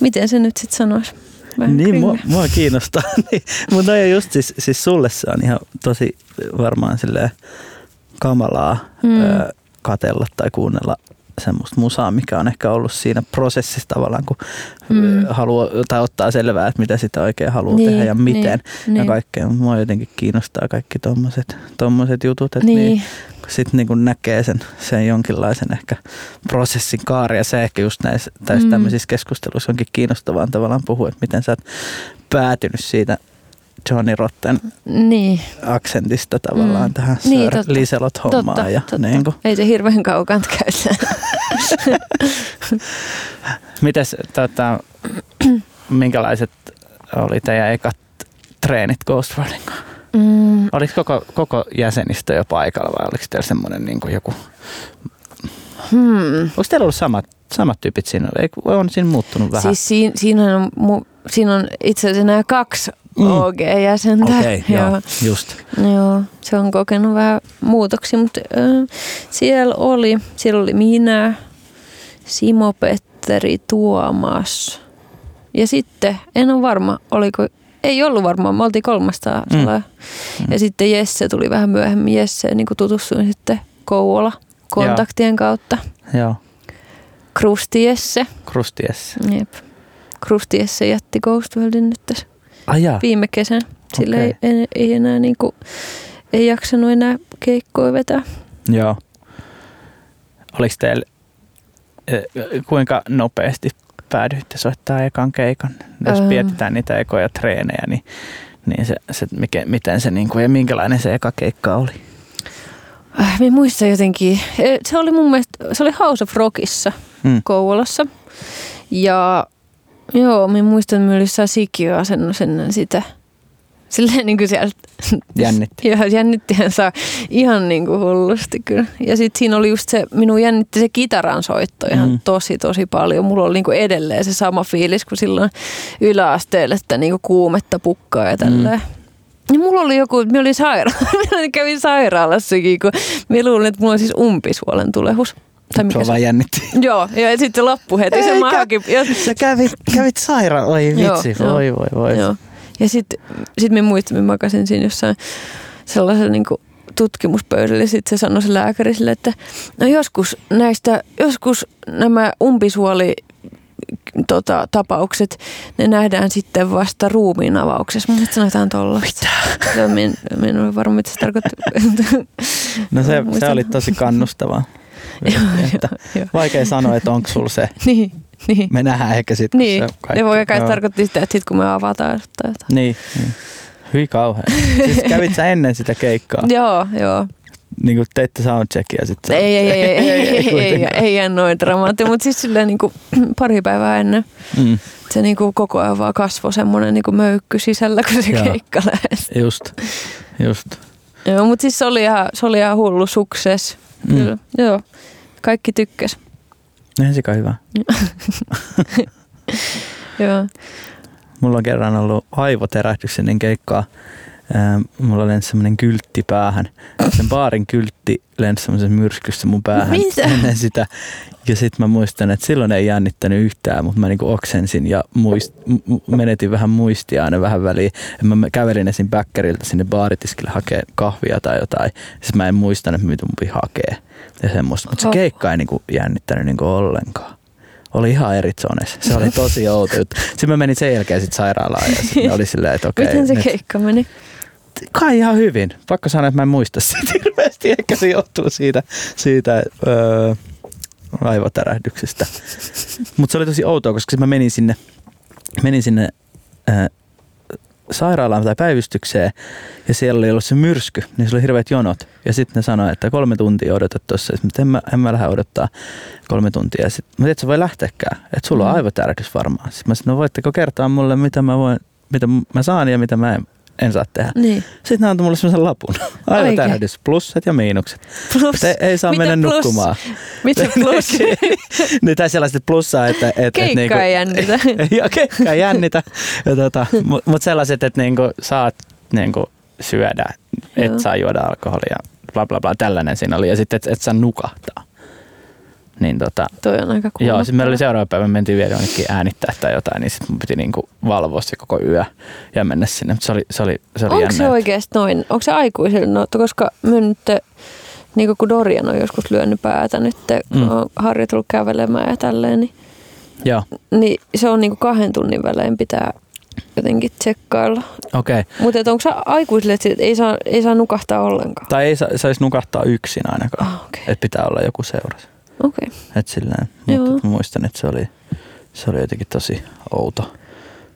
miten se nyt sitten sanoisi? Vähän Niin, mua, mua kiinnostaa. niin, mutta on just siis, siis sulle se on ihan tosi varmaan silleen kamalaa mm. ö, katella tai kuunnella semmoista musaa, mikä on ehkä ollut siinä prosessissa tavallaan, kun Mm. haluaa tai ottaa selvää, että mitä sitä oikein haluaa Niin, tehdä ja miten niin, ja niin. kaikkea. Mua jotenkin kiinnostaa kaikki tommoset, tommoset jutut, että Niin. niin. sitten niin näkee sen, sen jonkinlaisen ehkä prosessin kaari ja se ehkä just näissä mm. tämmöisissä keskusteluissa onkin kiinnostavaa tavallaan puhua, että miten sä oot päätynyt siitä Johnny Rotten Niin, aksentista tavallaan Mm. tähän Niin, totta. Liselot hommaan. totta, ja totta. Niin kuin. Ei se hirveän kaukan käytä. Mites, tota, minkälaiset oli teidän ekat treenit Ghost kanssa? Mm, Oliko koko, koko jäsenistö jo paikalla vai oliko teillä semmoinen niin kuin joku... hmm. Onko teillä ollut samat, samat tyypit siinä? Eikö, on siinä muuttunut vähän? Siis siinä, siinä, on, mu, siinä on itse asiassa nämä kaksi Mm. mm. OG-jäsentä. Okei, okay, joo, just. Joo, se on kokenut vähän muutoksia, mutta äh, siellä oli, siellä oli minä, Simo, Petteri, Tuomas ja sitten, en ole varma, oliko, ei ollut varmaan, me oltiin kolmasta Mm. mm. Ja sitten Jesse tuli vähän myöhemmin, Jesse niin kuin tutustuin sitten Kouvola kontaktien kautta. Joo, Krusti Jesse, krusties. jep. Krusti Jesse jätti Ghost Worldin nyt tässä Ai jaa. viime kesän. Sillä Okei. ei, ei, ei enää niinku, ei jaksanut enää keikkoja vetää. Joo. Oliko teillä, eh, kuinka nopeasti päädyitte soittaa ekan keikan? Jos Öö. mietitään niitä ekoja treenejä, niin, niin se, se, mikä, miten se niin kuin, ja minkälainen se eka keikka oli? Äh, Mä muistan jotenkin, eh, se oli mun mielestä, se oli House of Rockissa Mm. Kouvolassa. Ja joo, mä muistan, että mä olin sikiöasennossa ennen sitä. Silleen niin kuin sieltä. Jännitti. Joo, jännittihän saa ihan niin kuin hullusti kyllä. Ja sitten siinä oli just se, minun jännitti se kitaran soitto ihan Mm. mm. tosi tosi paljon. Mulla oli niin kuin edelleen se sama fiilis kuin silloin yläasteella, että niin kuin kuumetta pukkaa ja tälleen. Mm. Ja mulla oli joku, mä olin sairaala, mä kävin sairaalassakin, kun mä luulin, että mulla on siis umpisuolen tulehus. Tai Se mikä on se vaan jännitti. Joo, ja sitten loppu heti se Eikä. mahakin. Ja, Sä kävit, kävit sairaan. Oi vitsi, joo. voi voi voi. joo. ja sitten sit mä muistan, mä makasin siinä jossain sellaisella niin tutkimuspöydällä. ja Sitten se sanoi se lääkäri sille, että no joskus näistä, joskus nämä umpisuoli tota, tapaukset, ne nähdään sitten vasta ruumiin avauksessa. Mun jotain tollasta. Mitä? Mä en, en ole varma, mitä se tarkoittaa. No se, se oli tosi kannustavaa. Että vaikea sanoa, että onko sulla se. niin, niin. Me nähdään ehkä sitten. Niin, se kaikki. ne voi kai tarkoittaa sitä, että sit kun me avataan tai jotain. Niin, niin. Hyi kauhean. Siis kävit sä ennen sitä keikkaa? Joo, joo. Niin kuin teitte soundcheckia sitten? Ei, ei, ei, ei, ei, ei, ei, ei, noin dramaattinen, mutta siis silleen niin kuin pari päivää ennen Mm, se niin kuin koko ajan vaan kasvoi semmoinen niin kuin möykky sisällä, kun se keikka lähestyi. just, just. Joo, mutta siis se oli ihan, se oli ihan hullu sukses. Mm. Kyllä, joo. Kaikki tykkäs. Eihän sika hyvä. Joo. Mulla on kerran ollut aivoterähdys ennen keikkaa. Mulla lensi semmoinen kyltti päähän. Sen baarin kyltti lensi semmoisen myrskyssä mun päähän Mitä? ennen sitä. Ja sitten mä muistan, että silloin ei jännittänyt yhtään, mutta mä niinku oksensin ja muist, menetin vähän muistia aina vähän väliin. Mä kävelin esim. bäkkäriltä sinne baaritiskille hakea kahvia tai jotain. Sitten mä en muistanut, mitä mun piti hakea. Ja semmoista. Mutta se Oho. keikka ei niinku jännittänyt niinku ollenkaan. Oli ihan eri zones. Se oli tosi outo juttu. Sitten mä menin sen jälkeen sit sairaalaan ja sitten oli silleen, että okei. Miten se nyt- keikka meni? Kai ihan hyvin. Pakko sanoa, että mä en muista sitä hirveästi. Ehkä se johtuu siitä, siitä öö, aivotärähdyksestä. Mutta se oli tosi outoa, koska sit mä menin sinne, menin sinne öö, sairaalaan tai päivystykseen ja siellä oli ollut se myrsky, niin se oli hirveät jonot. Ja sitten ne sanoi, että kolme tuntia odotat tuossa. Mutta en mä, en mä lähde odottaa kolme tuntia. Ja sit, mä että sä voi lähteäkään. Että sulla on Mm. aivotärähdys varmaan. Sitten mä sanoin, no voitteko kertoa mulle, mitä mä, voin, mitä mä saan ja mitä mä en, en saa tehdä. Niin. Sitten ne antoi mulle semmoisen lapun. Aivotärähdys, plussat ja miinukset. Plus. Te ei saa Mitä mennä plus? nukkumaan. Mitä plus? niin tai sellaiset plussaa, että... että Keikka että ei jännitä. Joo, keikka ei jännitä. Tota, Mutta mut sellaiset, että niinku saat niinku syödä, et Joo. saa juoda alkoholia, bla bla bla, tällainen siinä oli. Ja sitten, että et saa nukahtaa. Niin tota, Toi on aika Joo, sitten meillä oli seuraava päivä, me mentiin vielä jonnekin äänittää tai jotain, niin sitten mun piti niinku valvoa se koko yö ja mennä sinne. Mutta se oli, se oli, se oli Onko jännä. se oikeasti noin? Onko se aikuisille? No, koska mä nyt, niin kun Dorian on joskus lyönyt päätä nyt, kun Mm. on harjoitellut kävelemään ja tälleen, niin, Joo, niin se on niin kuin kahden tunnin välein pitää jotenkin tsekkailla. okei. Okay. Mutta onko se aikuisille, että ei saa, ei saa nukahtaa ollenkaan? Tai ei sa- saisi nukahtaa yksin ainakaan. Ah, okei. Että pitää olla joku seurassa. Okei. Et silleen, Joo. mutta muistan, että se oli, se oli jotenkin tosi outo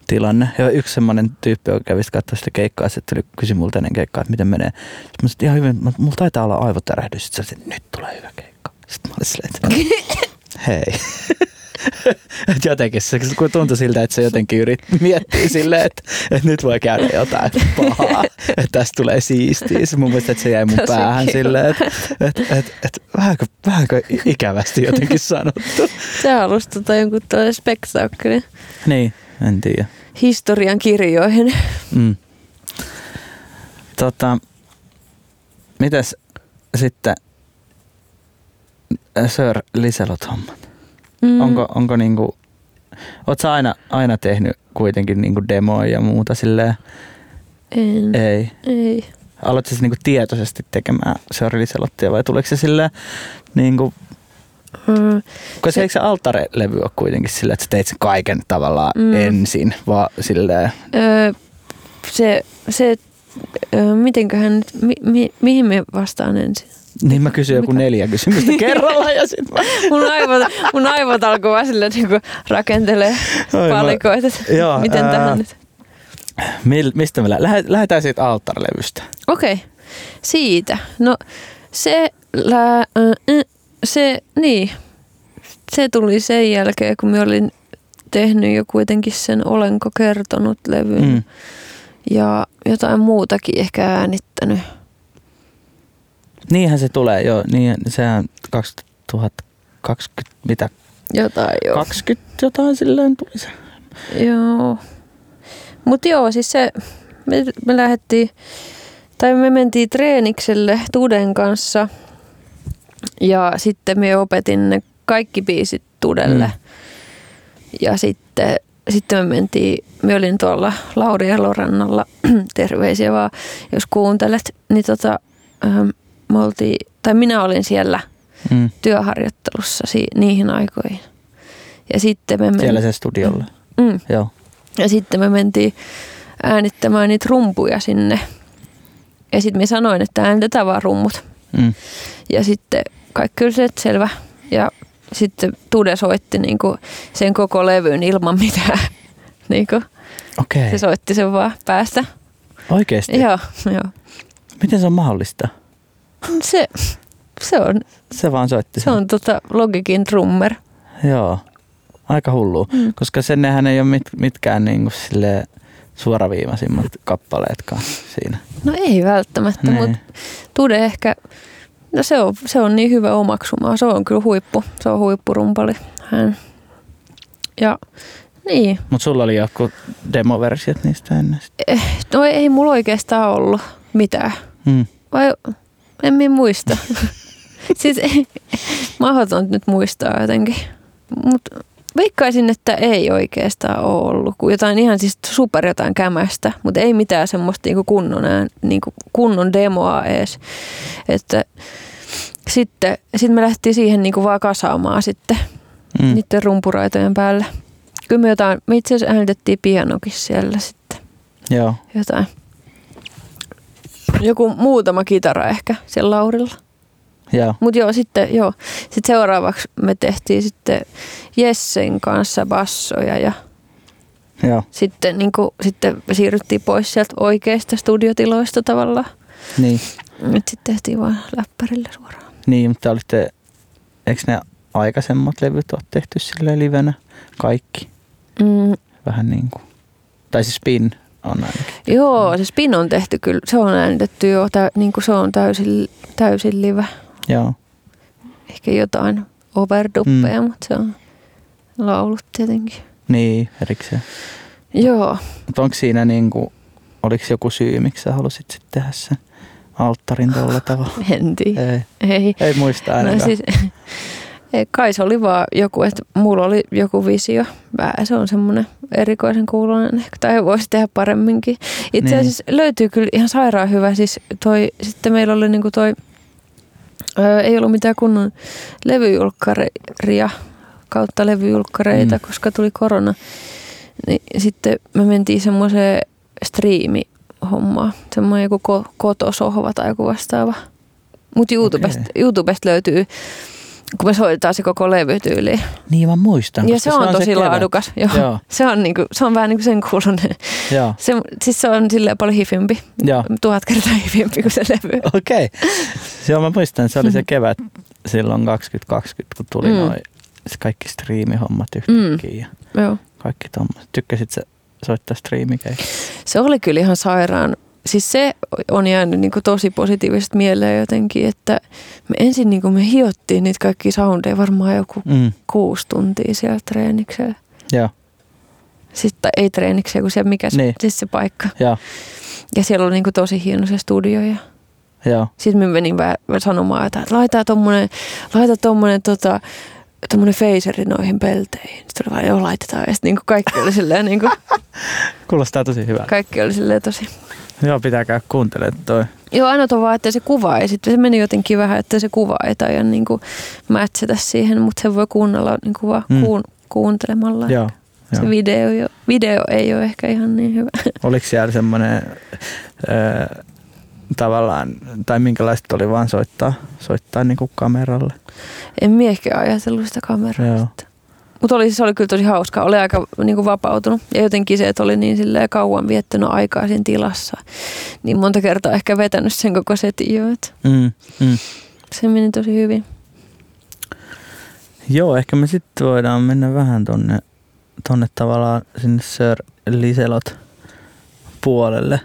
tilanne. Ja yksi semmoinen tyyppi, joka kävi katsoa sitä keikkaa, tuli kysyi multa ennen keikkaa, että miten menee. Sitten mä sanoin, ihan hyvin, mutta mulla taitaa olla aivotärähdys. Sitten että nyt tulee hyvä keikka. Sitten mä olin silleen, että hei. Jotenkin se kun tuntui siltä, että se jotenkin yrit miettii silleen, että, että nyt voi käydä jotain pahaa, että tästä tulee siistiä. Se mun mielestä, että se jäi mun Tosi päähän kiva. silleen, että, että, että, että vähänkö, vähänkö ikävästi jotenkin sanottu. Se halusi tota jonkun tällaisen spektaakkelin Niin, en tiedä. historian kirjoihin. Mm. Tota, mitäs sitten Sir Liselot hommat? Mm. Onko, onko niinku, oot sä aina, aina tehnyt kuitenkin niinku demoja ja muuta silleen? En. Ei. Ei. Aloitko sä niinku tietoisesti tekemään Sir Liselottia vai tuleeko se silleen niinku, Mm. koska se, eikö se altare-levy ole kuitenkin silleen, että sä teit sen kaiken tavallaan Mm. ensin, vaan silleen, Öö, se, se öö, mitenköhän mi, mi, mihin me vastaan ensin? Niin mä kysyn joku Mitä? neljä kysymystä kerralla ja sit mä Mun aivot, mun aivot alkoi vaan silleen niin rakentelee Oi, mä- palikoita, Joo, miten ää, tähän nyt. Mil, mistä me lä- lähdetään siitä alttarlevystä? Okei, okay. siitä. No se, lä, se, niin, se tuli sen jälkeen, kun mä olin tehnyt jo kuitenkin sen Olenko kertonut levyn Mm. ja jotain muutakin ehkä äänittänyt. Niinhän se tulee, joo. Niin, sehän 2020, mitä? Jotain joo. 20 jotain silleen tuli se. Joo. Mutta joo, siis se, me, me lähdettiin, tai me mentiin treenikselle Tuden kanssa ja sitten me opetin ne kaikki biisit Tudelle. Mm. Mm. Ja sitten, sitten me mentiin, me olin tuolla Lauri Elorannalla, terveisiä vaan, jos kuuntelet, niin tota, ähm, me oltiin, tai minä olin siellä Mm. työharjoittelussa si- niihin aikoihin. Ja sitten me mentiin. Siellä se studiolla. Mm. Joo. Ja sitten me mentiin äänittämään niitä rumpuja sinne. Ja sitten me sanoin, että äänitetään vaan rummut. Mm. Ja sitten kaikki oli se, että selvä. Ja sitten Tude soitti niinku sen koko levyn ilman mitään. niinku, Okei. se soitti sen vaan päästä. Oikeesti? Joo, joo. Miten se on mahdollista? Se, se on, Se vaan soitti se sen. on tota Logikin drummer. Joo. Aika hullu. Mm. Koska sen nehän ei ole mit, mitkään niinku silleen suoraviivaisimmat kappaleetkaan siinä. No ei välttämättä, Niin. mutta Tude ehkä, no se on, se on niin hyvä omaksumaa. Se on kyllä huippu. Se on huippurumpali hän. Ja Niin. Mutta sulla oli joku demoversiot niistä ennen. Eh, no ei mulla oikeastaan ollut mitään. Mm. Vai en minä muista. siis ei, mahdoton nyt muistaa jotenkin. Mutta veikkaisin, että ei oikeastaan ole ollut. Kun jotain ihan siis super jotain kämästä, mutta ei mitään semmoista niinku kunnon, ään, niinku kunnon demoa edes. Että sitten sit me lähtiin siihen niinku vaan kasaamaan sitten Mm. niiden rumpuraitojen päälle. Kyllä me jotain, me itse asiassa äänitettiin pianokin siellä sitten Joo. jotain. Joku muutama kitara ehkä siellä Laurilla. Joo. Mutta joo, sitten joo. Sitten seuraavaksi me tehtiin sitten Jessen kanssa bassoja ja Joo. sitten, niin kuin, sitten siirryttiin pois sieltä oikeista studiotiloista tavallaan. Niin. Nyt sitten tehtiin vaan läppärillä suoraan. Niin, mutta olitte, eikö ne aikaisemmat levyt ole tehty silleen livenä? Kaikki. Mm, Vähän niin kuin. Tai siis Spin on ainakin. joo, se spin on tehty kyllä. Se on äänitetty jo, tä, niin kuin se on täysin, täysin live. Joo. Ehkä jotain overduppeja, mm. mutta se on laulut tietenkin. Niin, erikseen. Joo, Mutta onko siinä niin kuin, oliko joku syy, miksi sä halusit sitten tehdä sen alttarin tuolla tavalla? en tiedä. Ei, Ei. ei muista No ainakaan. siis, ei, kai se oli vaan joku, että mulla oli joku visio. Vähän se on semmoinen erikoisen kuulonen ehkä, tai voisi tehdä paremminkin. Itse Niin. asiassa löytyy kyllä ihan sairaan hyvä. Siis toi, sitten meillä oli niinku toi, ö, ei ollut mitään kunnon levyjulkkaria kautta levyjulkkareita, Mm. koska tuli korona. Niin sitten me mentiin semmoiseen striimi-hommaan. Semmoinen joku ko- kotosohva tai joku vastaava. Mutta YouTubesta, Okei. YouTubesta löytyy, kun me soitetaan se koko levytyyli. Niin mä muistan. Ja koska se on tosi kevät. laadukas. Joo. Joo. Se, on niinku, se on vähän niin kuin sen kuulonen. Joo. Se, siis se on silleen paljon hifimpi. Joo. Tuhat kertaa hifimpi kuin se levy. Okei. Okay. Joo, mä muistan, että se oli se kevät silloin 2020, kun tuli Mm. mm. noin se kaikki striimihommat yhtäkkiä mm. Joo. kaikki tommoset. Tykkäsit sä soittaa striimikeitä? Se oli kyllä ihan sairaan. Siis se on jäänyt niin kuin tosi positiivisesti mieleen jotenkin, että me ensin niin kuin me hiottiin niitä kaikki soundeja varmaan joku Mm. kuusi tuntia siellä treeniksellä. Joo. Sitten ei treeniksellä, kun se mikä se, Niin. siis se paikka. Joo. Ja siellä oli niin kuin tosi hieno se studio ja Joo. sitten me menin vähän sanomaan, että laita tommonen, laita tommonen tota, tommonen feiseri noihin pelteihin. Sitten oli vaan, joo laitetaan. Ja sitten niin kaikki oli silleen, niin kuin, Kuulostaa tosi hyvältä. kaikki oli silleen tosi. Joo, pitää käydä kuuntelemaan toi. Joo, ainoa on vaan, että se kuva ei sitten, se meni jotenkin vähän, että se kuva ei taida niin kuin matchata siihen, mutta se voi kuunnella niin kuin vaan Mm. kuun, kuuntelemalla. Joo. Se Joo. video, jo, video ei ole ehkä ihan niin hyvä. Oliko siellä semmoinen tavallaan, tai minkälaista oli vaan soittaa, soittaa niin kuin kameralle? En mie ehkä ajatellut sitä kameraa. Joo. Mutta oli, se oli kyllä tosi hauska. Oli aika niin kuin vapautunut. Ja jotenkin se, että oli niin silleen kauan viettänyt aikaa siinä tilassa. Niin monta kertaa ehkä vetänyt sen koko setin jo. Mm. Mm. se meni tosi hyvin. Joo, ehkä me sitten voidaan mennä vähän tonne, tonne tavallaan sinne Sir Liselot puolelle.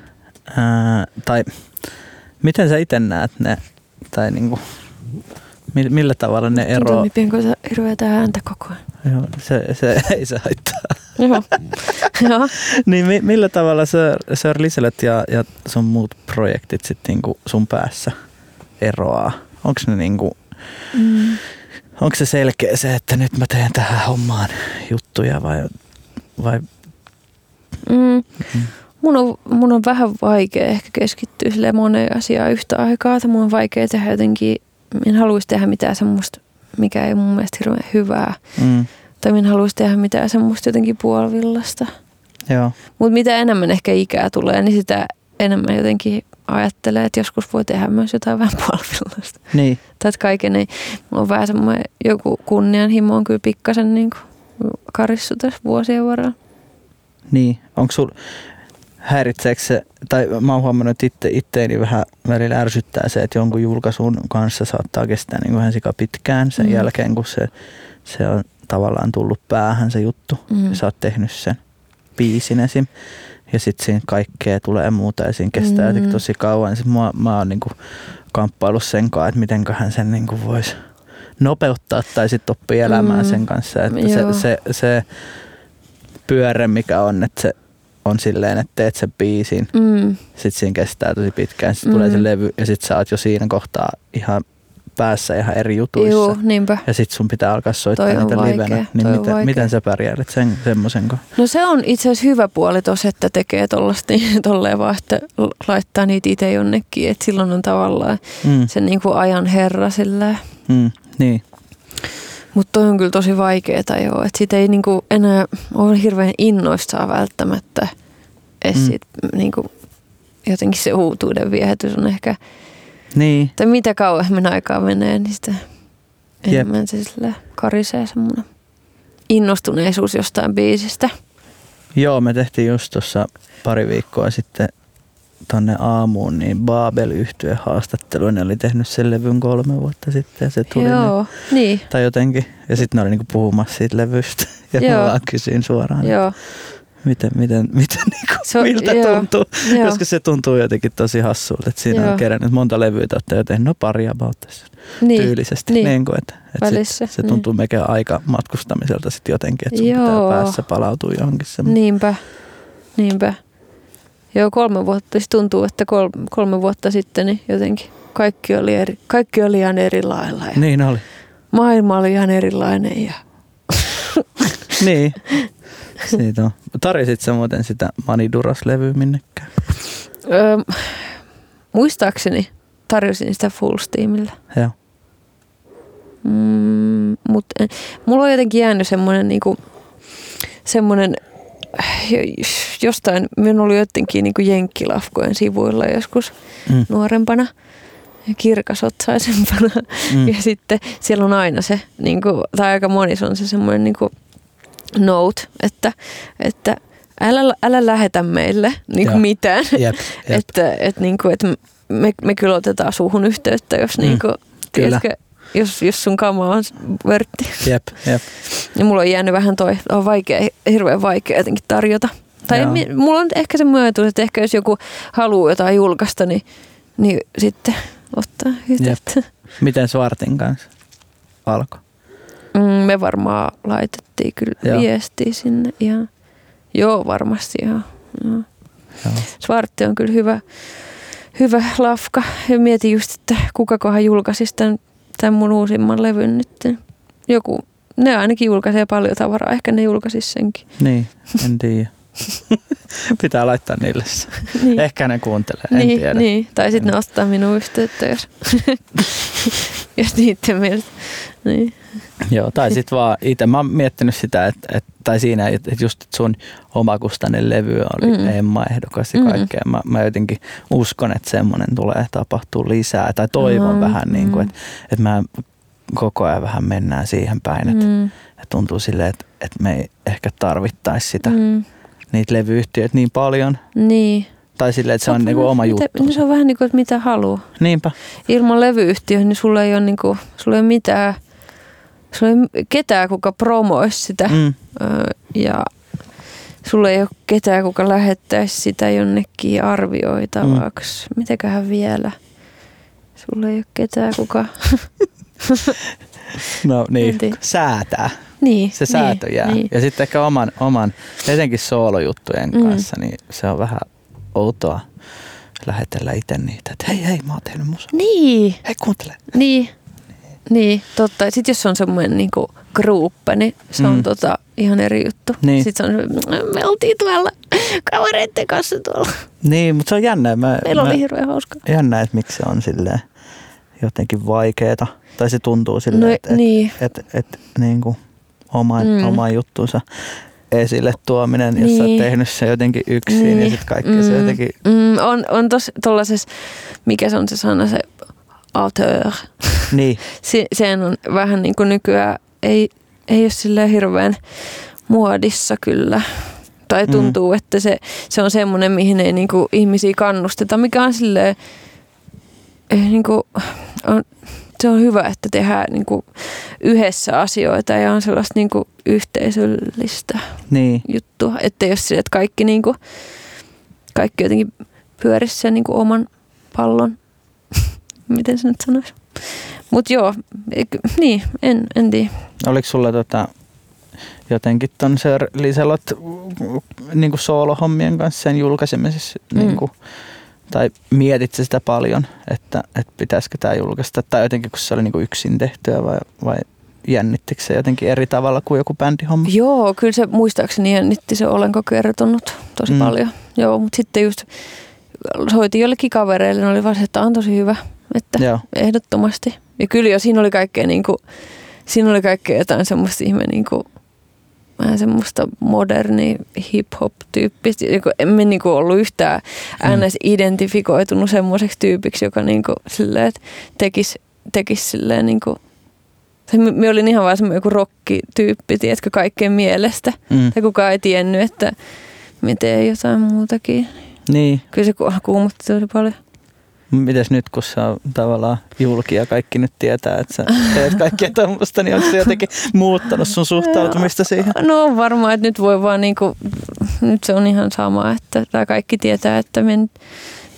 Ää, tai miten sä itse näet ne, tai niinku, mi- millä tavalla ne eroaa? Toimipienko sä hirveätä ääntä koko ajan? Joo, se, se ei se haittaa. Joo. Joo. niin mi- millä tavalla Sir, Sir Liselet ja, ja sun muut projektit sitten niinku sun päässä eroaa? Onko ne niinku, Mm. onko se selkeä se, että nyt mä teen tähän hommaan juttuja vai, vai Mm. Mun on, mun on vähän vaikea ehkä keskittyä sille moneen asiaan yhtä aikaa. Tai mun on vaikea tehdä jotenkin, en haluaisi tehdä mitään semmoista, mikä ei mun mielestä hirveän hyvää. mm, Tai en haluaisi tehdä mitään semmoista jotenkin puolivillasta. joo, Mutta mitä enemmän ehkä ikää tulee, niin sitä enemmän jotenkin ajattelee, että joskus voi tehdä myös jotain vähän puolivillasta. niin, Tai että kaiken ei, mulla on vähän semmoinen joku kunnianhimo on kyllä pikkasen niin kuin karissu tässä vuosien varrella. niin. Onko sul, häiritseekö se, tai mä oon huomannut, että itte, itteeni vähän välillä ärsyttää se, että jonkun julkaisun kanssa saattaa kestää niin vähän sika pitkään sen Mm. jälkeen, kun se, se on tavallaan tullut päähän se juttu. Mm. Ja sä oot tehnyt sen biisin esim. Ja sitten siinä kaikkea tulee muuta ja siinä kestää Mm. tosi kauan. Sitten mä, mä oon niinku kamppaillut sen kanssa, että mitenköhän sen niinku voisi nopeuttaa tai sitten oppii elämään Mm. sen kanssa. Että Joo. se, se, se, pyörre, mikä on, että se on silleen, että teet sen biisin, Mm. sit siinä kestää tosi pitkään, sitten tulee Mm. se levy ja sit sä oot jo siinä kohtaa ihan päässä ihan eri jutuissa. Joo, niinpä. Ja sit sun pitää alkaa soittaa Toi niitä livenä. Niin toi miten, miten sä pärjäilet sen, semmosen kanssa? No se on itse asiassa hyvä puoli tos, että tekee tollasta niin, tolleen vaan, että laittaa niitä itse jonnekin. Että silloin on tavallaan Mm, se niinku ajan herra silleen. mm, niin, Mutta toi on kyllä tosi vaikeeta joo. Että sit ei niinku enää ole hirveän innoissaan välttämättä. Et Mm. sit niinku jotenkin se uutuuden viehätys on ehkä, niin, tai mitä kauemmin aikaa menee, niin sitä Jep. enemmän se sille karisee semmoinen innostuneisuus jostain biisistä. Joo, me tehtiin just tuossa pari viikkoa sitten tonne aamuun, niin Babel yhtye haastattelu. Ne oli tehnyt sen levyn kolme vuotta sitten ja se tuli Joo, niin. Nyt, tai jotenkin. Ja sitten ne oli niinku puhumassa siitä levystä. Ja Joo. mä vaan kysyin suoraan, Joo, miten, miten, miten niinku, Se on- miltä joo. tuntuu. joo. Koska se tuntuu jotenkin tosi hassulta, että siinä Joo. on kerännyt monta levyä, olette jo tehnyt no pari about tässä niin. tyylisesti. niin. Niin. kuin, että, että Välissä, sit, se niin. tuntuu melkein aika matkustamiselta sitten jotenkin, että sun Joo. pitää päässä palautua johonkin semmoinen. Niinpä, niinpä. Joo, kolme vuotta. Se tuntuu, että kol, kolme vuotta sitten niin jotenkin kaikki oli, eri, kaikki oli ihan eri lailla. Ja Niin oli. Maailma oli ihan erilainen. Ja, Niin. Siitä on. Tarjosit sä muuten sitä Maniduras-levyä minnekään? öö, muistaakseni tarjosin sitä Full Steamilla. Joo. Mm, mutta mulla on jotenkin jäänyt semmoinen niinku, semmoinen jostain, minä oli jotenkin niinku jenkkilafkojen sivuilla joskus Mm. nuorempana ja kirkasotsaisempana. Mm. Ja sitten siellä on aina se, niin kuin, tai aika monissa on se semmoinen niin kuin note, että, että älä, älä lähetä meille niin kuin mitään. Jep, jep. Että, että, niin kuin, että me, me kyllä otetaan suhun yhteyttä, jos, Mm. niin kuin, Kyllä. tiedätkö, jos, jos sun kama on vörtti. Jep, jep. Ja mulla on jäänyt vähän toi, on vaikea, hirveän vaikea jotenkin tarjota. Tai Joo. mi, mulla on ehkä se myötus, että ehkä jos joku haluaa jotain julkaista, niin, niin sitten ottaa yhteyttä. Miten Svartin kanssa alkoi? Mm, me varmaan laitettiin kyllä Joo. Viestiä sinne ihan. Joo, varmasti joo. joo. Joo. Svartti on kyllä hyvä, hyvä lafka. Ja mietin just, että kukakohan julkaisisi tämän, tämän mun uusimman levyn nyt. Joku, ne ainakin julkaisee paljon tavaraa. Ehkä ne julkaisisi senkin. Niin, en tiedä. Pitää laittaa niille se. Niin. Ehkä ne kuuntelee, en niin, tiedä. niin. Tai sitten En- ne ottaa minun yhteyttä, jos, jos niiden mielestä. Niin. Joo, tai sitten vaan itse mä oon miettinyt sitä, että, että tai siinä, että että just että sun omakustainen levy oli Mm. mm. Emma-ehdokas ja Mm. kaikkea. Mä, mä jotenkin uskon, että semmoinen tulee tapahtuu lisää. Tai toivon Mm, vähän niin kuin, mm. että, että mä koko ajan vähän mennään siihen päin, että, Mm, että tuntuu silleen, että, että me ei ehkä tarvittaisi sitä, mm, niitä levyyhtiöitä niin paljon. niin. Tai silleen, että se on Onko niinku oma juttu. Se on vähän niin kuin, että mitä haluaa. Niinpä. ilman levyyhtiöä, niin sulla ei ole, niinku, sulla ei ole mitään, sulla ei ole ketään, kuka promoisi sitä. Mm. Ja sulla ei ole ketään, kuka lähettäisi sitä jonnekin arvioitavaksi. Mm. Mitäköhän vielä? Sulla ei ole ketään, kuka... No niin, säätää. niin, Se säätö niin, jää. Niin. Ja sitten ehkä oman, oman etenkin soolojuttujen Mm. kanssa, niin se on vähän outoa lähetellä itse niitä, että hei hei, mä oon tehnyt musa. Niin, Hei kuuntele. niin, niin, totta. Sitten jos on semmoinen niinku gruuppe, niin se on Mm. tota, ihan eri juttu. Niin. Sitten se on, me oltiin tuolla kavereiden kanssa tuolla. Niin, mutta se on jännä. Mä, Meillä mä, oli hirveän hauska. jännä, että miksi se on silleen jotenkin vaikeeta. Tai se tuntuu silleen, No, että et, niin. et, et, et, niin kuin oman, Mm. oman juttunsa esille tuominen, jos sä oot Niin. tehnyt se jotenkin yksin Niin. ja sitten kaikki se jotenkin, Mm, on, on tos, tollasessa, mikä se on se sana, se auteur. niin, Se, sen on vähän niin kuin nykyään, ei, ei ole silleen hirveän muodissa kyllä. Tai Mm. tuntuu, mm. että se, se on semmoinen, mihin ei niin kuin ihmisiä kannusteta, mikä on silleen, eh, niin kuin, on, se on hyvä, että tehdään niin kuin yhdessä asioita ja on sellaista niin kuin yhteisöllistä niin, juttua. Että jos sille, että kaikki, niin kuin, kaikki jotenkin pyörisi sen niin kuin oman pallon. Miten se nyt sanoisi? Mutta joo, niin, en, en tiedä. Oliko sulla tota, jotenkin ton Sir Liselot niin soolohommien kanssa sen julkaisemisessa Mm. niin kuin, tai mietit sä sitä paljon, että, että pitäisikö tämä julkaista, tai jotenkin kun se oli niin kuin yksin tehtyä vai, vai jännittikö se jotenkin eri tavalla kuin joku bändihomma? Joo, kyllä se muistaakseni jännitti se olenko kertonut tosi mm. paljon. Joo, mutta sitten just soitin jollekin kavereille, ne oli vaan se, että on tosi hyvä, että Joo. ehdottomasti. Ja kyllä jo siinä oli kaikkea niinku, siinä oli kaikkea jotain semmoista ihme niinku, vähän semmoista moderni hip-hop tyyppistä. Niinku, en mä niinku ollut yhtään Mm. ns. identifikoitunut semmoiseksi tyypiksi, joka niinku silleen, että tekisi tekis silleen niinku, se, me olin ihan vaan semmoinen joku rock-tyyppi, tiedätkö, kaikkien mielestä. Mm. Ja kukaan ei tiennyt, että mä teen jotain muutakin. Niin. Kyllä se ku- kuumotti tosi paljon. Mites nyt, kun sä on tavallaan julki ja kaikki nyt tietää, että sä teet kaikkea tämmöistä, niin onko se jotenkin muuttanut sun suhtautumista siihen? No on varmaan, että nyt voi vaan niinku, nyt se on ihan sama, että tai kaikki tietää, että mä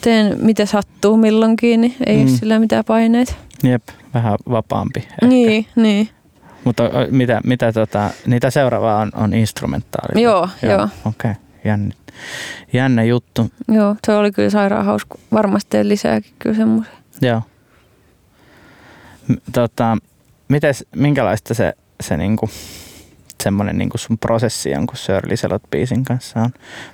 teen mitä sattuu milloinkin, niin ei mm. Ole sillä mitään paineita. Jep, vähän vapaampi. Ehkä. Niin, niin. Mutta mitä, mitä tota, niitä seuraavaa on, on instrumentaali? Joo, joo. Okei, okay. Jännä, jännä juttu. Joo, se oli kyllä sairaan hauska. Varmasti teen lisääkin kyllä semmoisia. Joo. Tota, mites, minkälaista se, se niinku, semmoinen niinku sun prosessi jonkun Sir Liselot biisin kanssa on?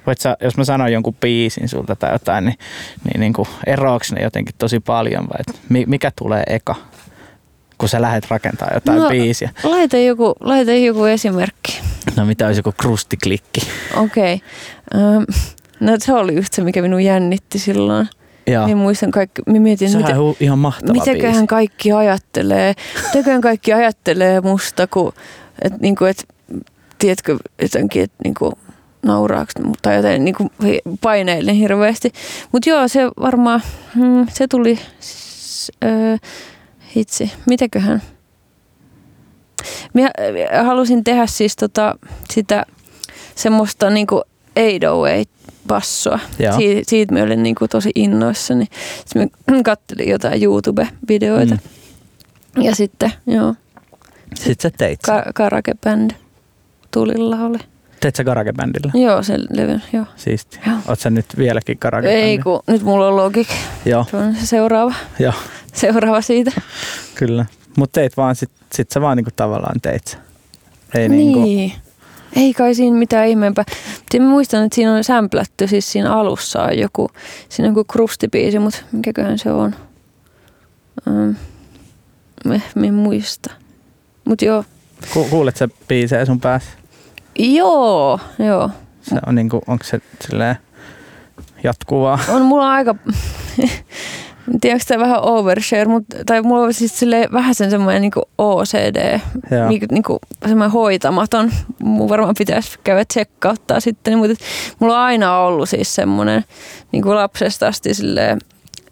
Voit sä, jos mä sanon jonkun biisin sulta tai jotain, niin, niin niinku, eroaks ne jotenkin tosi paljon vai et mi- mikä tulee eka, kun sä lähdet rakentaa jotain No, biisiä? Laita joku, laita joku esimerkki. No mitä olisi joku krustiklikki? Okei. Okay. no se oli just se, mikä minun jännitti silloin. Joo. Minä muistan kaikki, minä mietin, Sehän mitä, on ihan mahtava mitäköhän biisi. kaikki ajattelee. Mitäköhän kaikki ajattelee musta, kun, et, niinku, et, tiedätkö, jotenkin, että niinku, nauraaks ne mut tai joten niinku, paineilen hirveästi. Mutta joo, se varmaan, hmm, se tuli, s- öö, hitsi, mitäköhän. Minä äh, halusin tehdä siis tota, sitä semmoista niinku 808 bassoa. Joo. Si- siitä mä olin niinku tosi innoissani. Sitten mä kattelin jotain YouTube-videoita. Mm. Ja sitten, joo, Sitten sä teit sen. ka- Karake Band tulilla oli. Teit sä Karage-bändillä? Joo, se levy, joo. Siisti. Joo. Oot sä nyt vieläkin karage Ei, kun nyt mulla on Logic. Joo, Se on se seuraava, joo, seuraava siitä. kyllä. Mutta teit vaan, sit, sit sä vaan niinku tavallaan teit. Ei niinku, niin. Ei kai siinä mitään ihmeempää. Mä muistan, että siinä on sämplätty, siis siinä alussa on joku, siinä on joku krustibiisi, mutta mikäköhän se on. Um, mä, en muista. Mutta joo. ku, kuulet sä biisejä sun päässä? Joo, joo. Se on niinku, onko se silleen jatkuvaa? On mulla aika, en tiedä onko tämä vähän overshare, mutta, tai mulla on siis vähän sen semmoinen niin OCD, Joo. niin, niin kuin semmoinen hoitamaton. Mun varmaan pitäisi käydä tsekkauttaa sitten, mutta et mulla on aina ollut siis semmoinen niin kuin lapsesta asti silleen,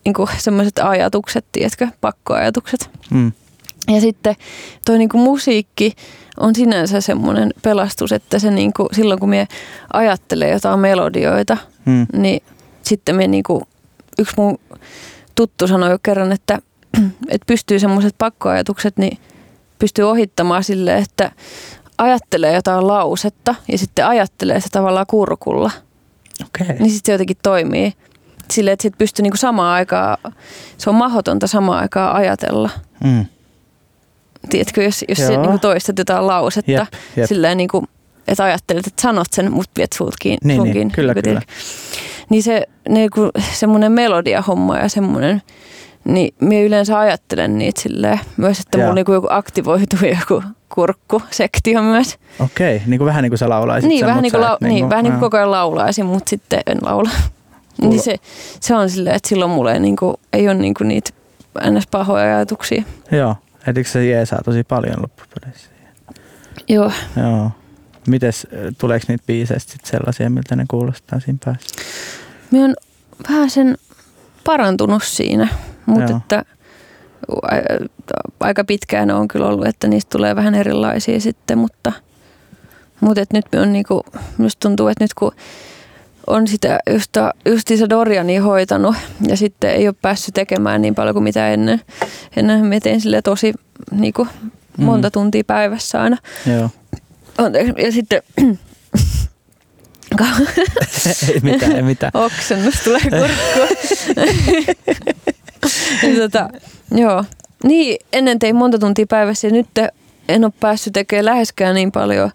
niin kuin semmoiset ajatukset, tiedätkö, pakkoajatukset. Mm. Ja sitten toi niinku musiikki on sinänsä semmoinen pelastus, että se niinku, silloin kun me ajattelee jotain melodioita, Mm. niin sitten me niinku, yksi mun tuttu sanoi jo kerran, että, että pystyy semmoiset pakkoajatukset, niin pystyy ohittamaan sille, että ajattelee jotain lausetta ja sitten ajattelee se tavallaan kurkulla. Okay. Niin sitten se jotenkin toimii silleen, että sit pystyy niinku samaan aikaan, se on mahdotonta samaan aikaan ajatella. Mm. Tiedätkö, jos, jos Joo. sä niinku toistat jotain lausetta, Jep, jep. silleen niinku, että ajattelet, että sanot sen, mutta viet sulta kiinni. Niin, niin, kyllä, kyllä. tiedätkö. Niin se niinku, semmoinen melodiahomma ja semmoinen, niin minä yleensä ajattelen niitä silleen myös, että Joo. mulla niinku joku aktivoituu joku kurkkusektio myös. Okei, okay. niinku vähän niin kuin sä laulaisit Niin, sen, vähän, niin kuin, lau- niin, vähän niin kuin koko ajan laulaisin, mutta sitten en laula. Mulla- Niin se, se on silleen, että silloin mulla ei, niinku, ei ole niinku niitä ns. pahoja ajatuksia. Joo, etikö se jeesaa tosi paljon loppupeleissä? Joo. Joo. Mites, äh, tuleeko niitä biiseistä sit sellaisia, miltä ne kuulostaa siinä päässä? Minä on vähän sen parantunut siinä, mutta että aika pitkään on kyllä ollut, että niistä tulee vähän erilaisia sitten, mutta, mutta et nyt on niinku, minusta tuntuu, että nyt kun on sitä just, justiinsa Doriania hoitanut ja sitten ei ole päässyt tekemään niin paljon kuin mitä ennen. Ennen me tein sille tosi niinku, monta Mm. tuntia päivässä aina. Joo. Anteeksi. Ja sitten ei mitään, ei mitään. oksennus tulee kurkkuun. ja tota, joo. Niin, ennen tein monta tuntia päivässä ja nyt en ole päässyt tekemään läheskään niin paljon.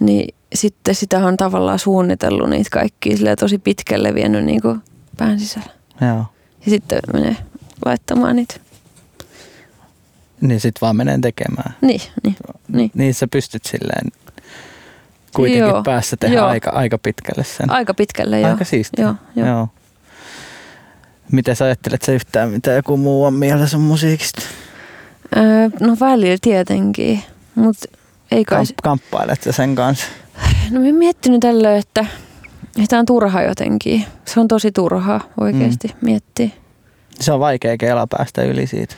Niin sitten sitä on tavallaan suunnitellut niitä kaikkia tosi pitkälle vienyt niin kuin pään sisällä. Joo. Ja sitten menee laittamaan niitä. Niin sit vaan menen tekemään. Niin, niin, niin. Niin sä pystyt silleen kuitenkin Joo, päässä tehdä joo. aika, aika pitkälle sen. Aika pitkälle, joo. Aika siistiä. Joo, joo. joo. Miten sä ajattelet sä yhtään, mitä joku muu on mieltä sun musiikista? Öö, no välillä tietenkin, mutta ei kai... Kamp- kamppailet sä sen kanssa? No mä miettinyt tällöin, että tämä on turha jotenkin. Se on tosi turhaa oikeasti mm. miettiä. Se on vaikea kela päästä yli siitä.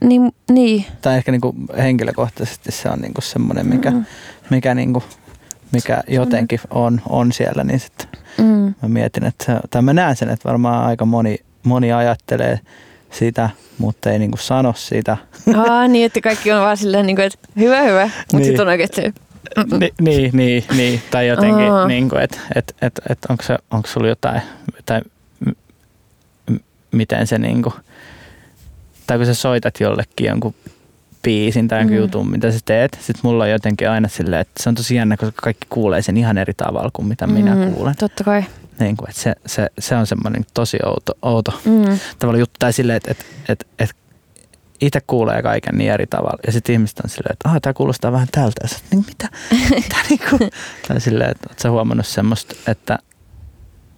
Niin, niin. Tai ehkä niinku henkilökohtaisesti se on niinku semmoinen, mikä, Mm. mikä, niinku, mikä jotenkin on, on siellä. Niin sit Mm. mä mietin, että tai mä näen sen, että varmaan aika moni, moni ajattelee sitä, mutta ei niinku sano sitä. Aa, niin, että kaikki on vaan silleen, niin kuin, että hyvä, hyvä. Mutta Niin. sitten on oikeasti, Ni, niin, niin, niin, tai jotenkin, Aa. niin kuin, että et, et, et onko, se, onko sulla jotain, tai m- m- miten se niin kuin, tai kun sä soitat jollekin jonkun biisin tai Mm. jutun, mitä sä teet, sit mulla on jotenkin aina silleen, että se on tosi jännä, koska kaikki kuulee sen ihan eri tavalla kuin mitä minä Mm, kuulen. Totta kai. Niin kuin, että se, se, se on semmoinen tosi outo, outo Mm. tavalla juttu, tai silleen, että, että, että, että itse kuulee kaiken niin eri tavalla. Ja sitten ihmiset on silleen, että ah, tämä kuulostaa vähän tältä. Ja sit, niin mitä? mitä niinku? Tai silleen, että oot sä huomannut semmoista, että,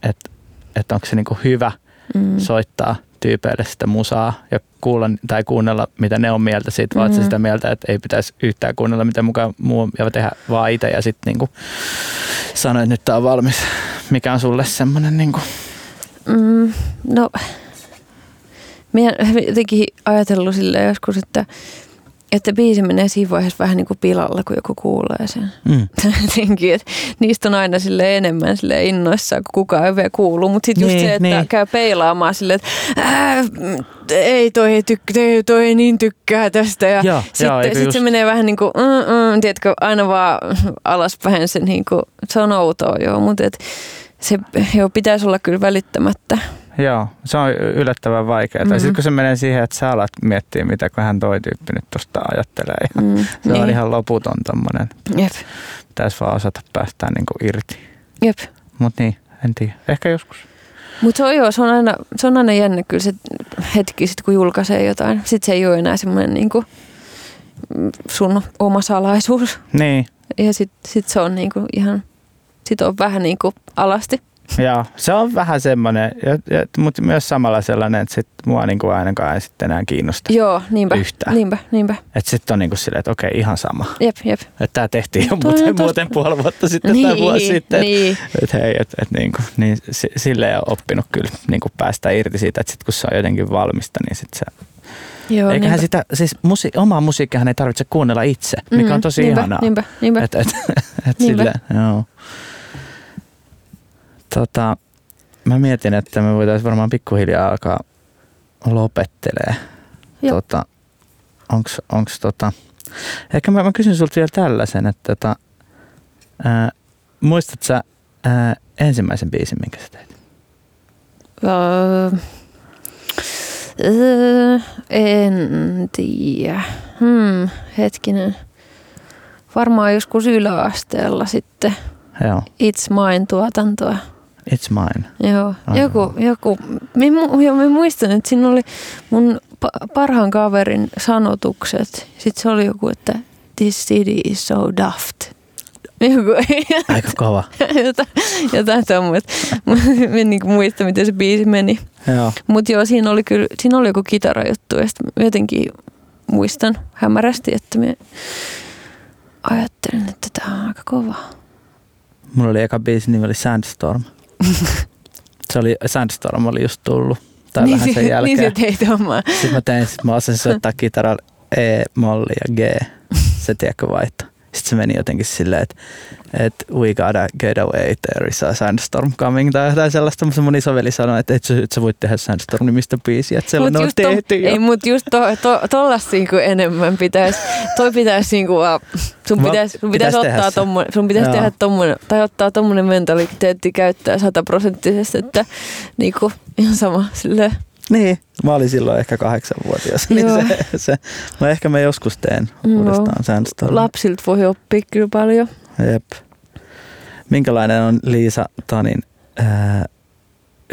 että, että onko se niinku hyvä Mm. soittaa tyypeille sitä musaa ja kuulla, tai kuunnella, mitä ne on mieltä siitä, vaan mm. Mm. sitä mieltä, että ei pitäisi yhtään kuunnella, mitä mukaan muu ja tehdä vaan itse ja sitten niinku sanoa, että nyt tämä on valmis. Mikä on sulle semmoinen niinku, Mm, no, minä jotenkin ajatellut silleen joskus, että, että biisi menee siinä vaiheessa vähän niin kuin pilalla, kun joku kuulee sen. mm, Jotenkin, että niistä on aina sille enemmän sille innoissaan, kun kukaan ei vielä kuulu. Mutta sitten just Niin, se, että niin. käy peilaamaan silleen, että mm, ei toi, ei tykkä, toi, ei niin tykkää tästä. Ja Joo, sitten sit just? se menee vähän niin kuin, mm, mm, tiedätkö, aina vaan alaspäin se, niin kuin, se on outoa joo, mutta et, se joo, pitäisi olla kyllä välittämättä. Joo, se on yllättävän vaikeaa. Mm-hmm. Mhm. Sitten kun se menee siihen, että sä alat miettiä, mitä hän toi tyyppi nyt tuosta ajattelee. Ja Mm, se on ihan loputon tommonen. Jep, Pitäisi vaan osata päästää niinku irti. jep. Mutta niin, en tiedä. Ehkä joskus. Mutta se on, joo, se on, aina, se on aina jännä kyllä se hetki, sit kun julkaisee jotain. Sitten se ei ole enää semmoinen niinku sun oma salaisuus. Niin, Ja sitten sit se on niinku ihan, sit on vähän niinku alasti. Joo. Se on vähän semmoinen, mutta myös samalla sellainen, että sit mua niinku ainakaan ei sitten enää kiinnosta. Joo, niinpä, Yhtään. niinpä, niinpä. Että sitten on niinku silleen, että okei, ihan sama. Jep, jep. Että tämä tehtiin jo muuten, tosta- muuten puoli vuotta sitten tai vuosi sitten. niin. Että hei, et, et niinku, niin si- silleen on oppinut kyllä niinku päästä irti siitä, että sit kun se on jotenkin valmista, niin sit se Joo, Eiköhän niinpä. sitä, siis musi, omaa musiikkiahan ei tarvitse kuunnella itse, mikä Mm, on tosi niinpä, ihanaa. Niinpä, niinpä. Et, et, et Niinpä. silleen, joo. Tota, mä mietin, että me voitaisiin varmaan pikkuhiljaa alkaa lopettelee. Joo. Tota, onks, onks tota, ehkä mä, mä kysyn sulta vielä tällaisen, että tota, ää, muistat sä ää, ensimmäisen biisin, minkä sä teit? Öö, öö, en tiedä. Hmm, hetkinen. Varmaan joskus yläasteella sitten Joo, It's Mine tuotantoa. It's Mine. Joo, Aivan. joku, joku. Mä, muistan, että siinä oli mun pa- parhaan kaverin sanotukset. Sitten se oli joku, että this city is so daft. Joku, Aika kova. jotain, jotain tommoista. Mä en niinku muista, miten se biisi meni. Joo. Mutta joo, siinä oli kyllä, siinä oli joku kitarajuttu ja sitten jotenkin muistan hämärästi, että mä ajattelin, että tämä on aika kova. Mulla oli eka biisin nimi oli Sandstorm. Se oli, Sandstorm oli just tullut. Tai niin, vähän sen se- niin jälkeen. se teit omaa. Sitten mä tein, sit mä osasin soittaa kitaralla E, molli ja G. Se tiedätkö vaihto. Sitten se meni jotenkin silleen, että että we gotta get away, there is a sandstorm coming tai jotain sellaista. Mutta mun isoveli sanoi, että et sä, et sä voit tehdä Sandstorm-nimistä biisiä, että sellainen on just to, tehty jo. ei, mutta just to, to, tollasta niinku enemmän pitäisi, toi pitäisi niinku, vaan- sun pitäisi, sun pitäis pitäisi ottaa tommonen, sun pitäisi tehdä tommonen, tai ottaa tommonen mentaliteetti käyttöön sataprosenttisesti, että niinku ihan sama silleen. Niin, mä olin silloin ehkä kahdeksanvuotias, niin se, se, no ehkä mä joskus teen No, uudestaan Sandstorm. Lapsilta voi oppia kyllä paljon. Jep. Minkälainen on Liisa Tanin ää,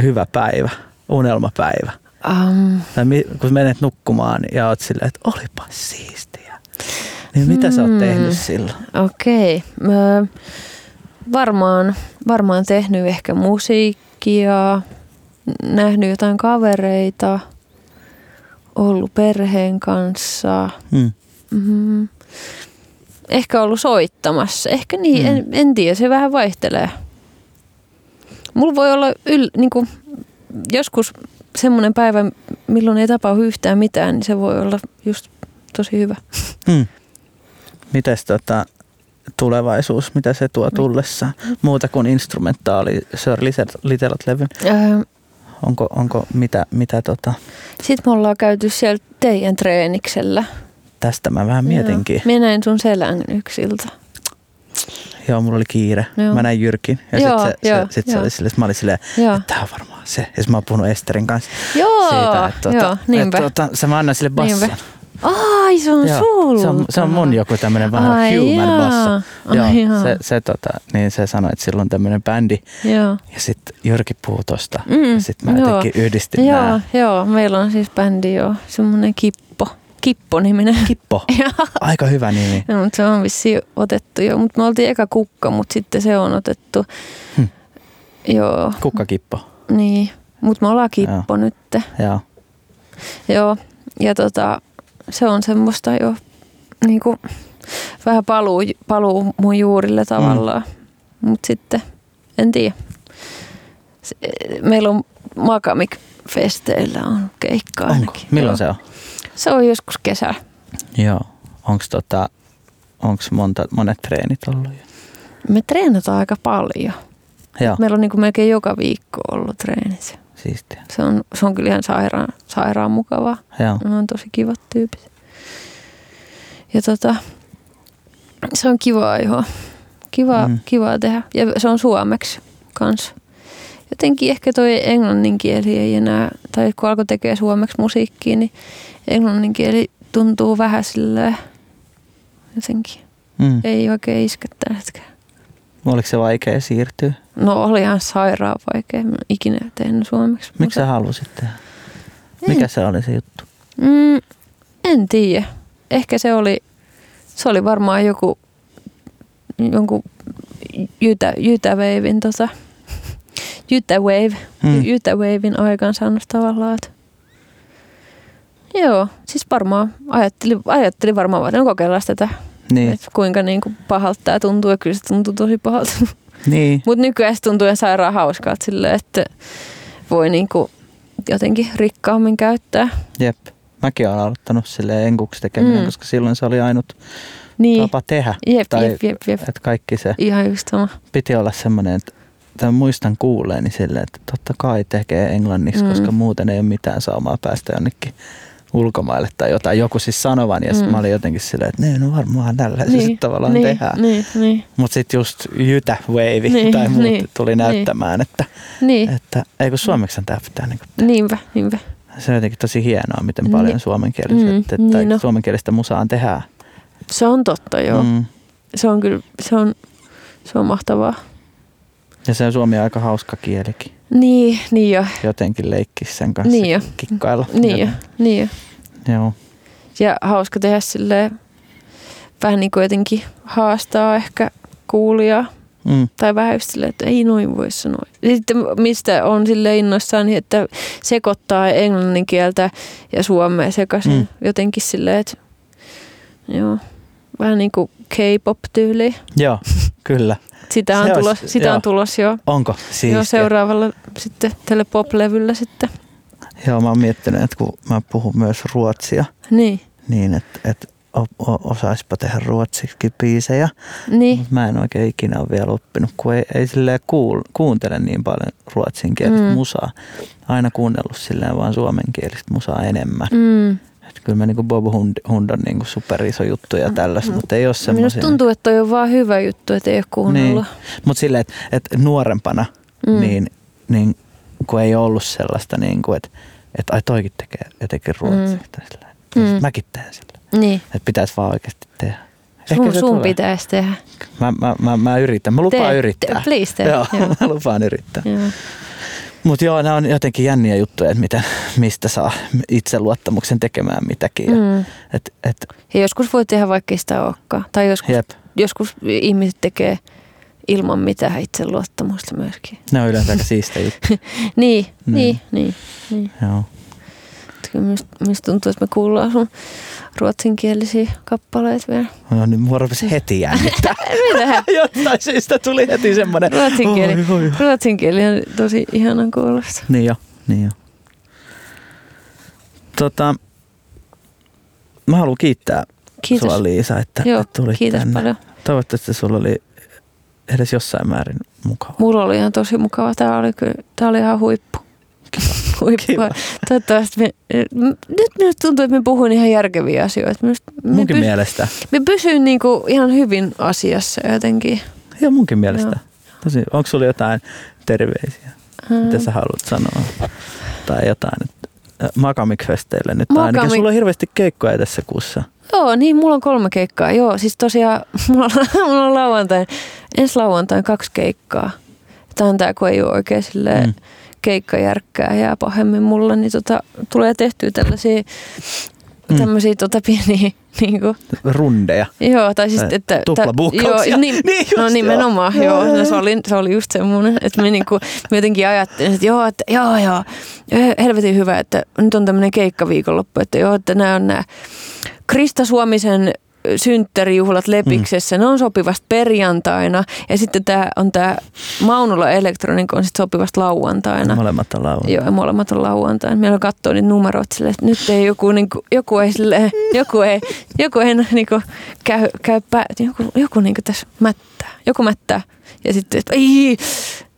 hyvä päivä, unelmapäivä? Um, Tai mi, kun menet nukkumaan ja oot silleen, että olipa siistiä. Niin mitä sä oot Hmm. tehnyt silloin? Okei. Mä varmaan, varmaan tehnyt ehkä musiikkia, nähnyt jotain kavereita, ollut perheen kanssa. Mm, ehkä ollut soittamassa. Ehkä niin, Mm. en, en tiedä, se vähän vaihtelee. Mulla voi olla yl, niin kuin, joskus semmoinen päivä, milloin ei tapahdu yhtään mitään, niin se voi olla just tosi hyvä. Hmm. Mites tota, tulevaisuus, mitä se tuo tullessa? Muuta kuin instrumentaali Sir Literat-levyn. Öö, Onko, onko mitä, mitä tota, Sitten me ollaan käyty siellä teidän treeniksellä. tästä mä vähän mietinkin. Joo. Minä näin sun selän yksi ilta. Joo, mulla oli kiire. Joo. Mä näin Jyrkin. Ja Joo, sitten se, joo, se, sit se joo. oli silleen, sit mä olin silleen, Joo, että tää on varmaan se. Ja sit mä oon puhunut Esterin kanssa joo, siitä, että, tota, joo niinpä. että tota, se mä annan sille basson. Niinpä. Ai, se on Joo, sulta. se, on, se on mun joku tämmönen vähän Ai human jaa. basso. Ai Joo, jaa. se, se, tota, niin se sanoi, että sillä on tämmönen bändi. Joo. Ja sitten Jyrki puhuu tosta. Mm, ja sitten mä joo. jotenkin yhdistin Joo, nää. joo, meillä on siis bändi jo, semmoinen Kippo. Kippo-niminen. Kippo. Joo. Aika hyvä nimi. No, mutta se on vissiin otettu jo. Mutta me oltiin eka kukka, mutta sitten se on otettu. Hm. Joo, Kukkakippo. niin. Mutta me ollaan Kippo nyt. Joo. Joo, ja tota, se on semmoista jo niinku, vähän paluu, paluu mun juurille tavallaan. Mm. Mutta sitten, en tiedä. Meillä on Makamik-festeillä on keikka Onko? ainakin. Milloin Joo. se on? Se on joskus kesällä. Joo. Onks tota, onks monta, monet treenit ollut jo? Me treenataan aika paljon. Joo, Meillä on niinku melkein joka viikko ollut treenit. Siistiä. Se on, se on kyllä ihan sairaan, sairaan mukavaa. Joo. Ne on tosi kivat tyypit. Ja tota, se on kivaa joo. Kivaa, Mm. mm. kivaa tehdä. Ja se on suomeksi kanssa. Jotenkin ehkä toi englannin kieli ei enää, tai kun alkoi tekee suomeksi musiikkia, niin englannin kieli tuntuu vähän silleen jotenkin. Mm. Ei oikein iske tällä hetkellä. Oliko se vaikea siirtyä? No oli ihan sairaan vaikea. Mä en ikinä tehnyt suomeksi. Miksi sä mutta- halusit tehdä? Mikä se oli se juttu? Mm, en tiedä. Ehkä se oli, se oli varmaan joku jonkun Jytä, Jytäveivin tota, Jytäwave, Mm. mm. Jytäwavein aikansaannos tavallaan. Että. Joo, siis varmaan ajattelin, ajattelin varmaan, että no kokeillaan tätä, Niin. että kuinka niin kuin pahalta tämä tuntuu ja kyllä se tuntuu tosi pahalta. niin. Mutta nykyään se tuntuu ihan sairaan hauskalta silleen, että voi niin kuin jotenkin rikkaammin käyttää. Jep. Mäkin olen aloittanut silleen enkuksi tekeminen, Mm. koska silloin se oli ainut Niin, tapa tehdä. jep, tai jep, jep, jep. että kaikki se Ihan just sama. piti olla semmoinen, että tämän muistan kuulleeni silleen, että totta kai tekee englanniksi, Mm. koska muuten ei ole mitään saumaa päästä jonnekin ulkomaille tai jotain. Joku siis sanovan ja Mm. mä olin jotenkin silleen, että ne, no varmaan tällä niin, se sitten tavallaan niin, tehdään. Niin, niin, Mutta sitten just Jytä Wave Niin, tai muut niin, tuli niin. näyttämään, että, niin, että ei kun suomeksi tämä pitää. Niin niinpä, niinpä. se on jotenkin tosi hienoa, miten paljon suomenkieliset, Mm, että, niin tai no. suomenkielistä musaan tehdään. Se on totta, joo. Mm. Se on kyllä, se on, se on mahtavaa. Ja se suomi on aika hauska kielikin. Niin, niin jo, Jotenkin leikkisi sen kanssa Niin jo. kikkailla. niin jo, niin jo. Joo. Ja hauska tehdä silleen, vähän niin kuin jotenkin haastaa ehkä kuulijaa. Mm. Tai vähän just silleen, että ei noin voi sanoa. Sitten mistä on sille innoissaan, niin että sekoittaa englannin kieltä ja suomea sekaisin. Mm. Jotenkin silleen, että joo, vähän niin kuin K-pop-tyyli. Joo, kyllä. Sitä on, olisi- tulos, sitä joo. on tulos jo, Onko jo siistiä? seuraavalla sitten tälle pop-levyllä sitten. Joo, mä oon miettinyt, että kun mä puhun myös ruotsia, Niin, niin että, o- osaispa tehdä ruotsiksikin biisejä. Niin. Mut mä en oikein ikinä ole vielä oppinut, kun ei, ei silleen kuul, kuuntele niin paljon ruotsinkielistä mm. musaa. Aina kuunnellut silleen vaan suomenkielistä musaa enemmän. Mm. Et kyllä mä niinku Bob Hund- Hund on niinku super iso juttu ja tällaista, mutta ei ole Minusta semmoisia. tuntuu, että toi on vaan hyvä juttu, että ei ole kuunnellut. Mutta silleen, että et nuorempana, Mm. niin, niin kun ei ollut sellaista, niin kuin, että et, ai toikin tekee jotenkin ruotsiksi. Mm. Mm. Mm. Mäkin teen sillä. Niin. Että pitäisi vaan oikeasti tehdä. Sun, se sun tulee. pitäisi tehdä. Mä, mä, mä, mä yritän. Mä lupaan Tee, yrittää. te- please tee. Joo, Joo. mä lupaan yrittää. Joo. Mutta joo, nämä on jotenkin jänniä juttuja, että miten, mistä saa itseluottamuksen tekemään mitäkin. Ja, Mm. et, et, Ja joskus voi tehdä vaikka sitä olekaan. Tai joskus, jep, joskus ihmiset tekee ilman mitään itseluottamusta myöskin. ne on yleensä aika siistä juttu. Niin, Niin. niin, niin. niin. joo. Minusta, tuntuu, että me kuullaan sun ruotsinkielisiä kappaleita vielä. No niin, mua rupesi heti jännittää. Mitähän? Jostain syystä tuli heti semmoinen. Ruotsin kieli. Oi, oi, oi. Ruotsin kieli on tosi ihanan kuulosta. Niin jo, niin jo. Tota, mä haluan kiittää Kiitos. sua Liisa, että, Joo, että tulit kiitos tänne. paljon. Toivottavasti sulla oli edes jossain määrin mukava. Mulla oli ihan tosi mukava. Tämä oli, kyllä, tämä oli ihan huippu. Huippu. Kiva. Toivottavasti me, nyt minusta tuntuu, että me puhun ihan järkeviä asioita. Minusta, me, Munkin pys, mielestä. me pysyn niinku ihan hyvin asiassa jotenkin. Joo, munkin mielestä. Joo. Tosi, onko sulla jotain terveisiä? Mitä Mm. sä haluat sanoa? Tai jotain. että äh, Makamik-festeille nyt Makamik- ainakin. Sulla on hirveästi keikkoja tässä kuussa. Joo, niin mulla on kolme keikkaa. Joo, siis tosiaan mulla on, mulla on lauantain, ensi lauantain kaksi keikkaa. Tämä on tää, kun ei ole oikein silleen Mm. Keikkajärkkää jää pahemmin mulla, niin tota, tulee tehtyä tällaisia Mm. tämmöisiä tota pieniä, niin kuin, Rundeja. joo, tai siis, Tai että... tuplabuukkauksia. Joo, niin, Niin just, no nimenomaan, joo. joo. Joo, No, se, oli, se oli just semmoinen, että me, niinku, me jotenkin ajattelin, että joo, että joo, joo, helvetin hyvä, että nyt on tämmöinen keikkaviikonloppu, että joo, että nämä on nämä Krista Suomisen synttärijuhlat Lepiksessä, mm. ne on sopivasti perjantaina ja sitten tämä on tämä Maunulla Elektronik on sitten sopivasti lauantaina. Molemmat on laulunut. Joo, ja molemmat on lauantaina. Meillä katsoo niitä numeroita silleen, että nyt ei joku, niinku, joku ei, silleen, joku ei, joku ei niinku, käy, käy pää, joku, joku niinku tässä mättää. Joku mättää. Ja sitten, että ei,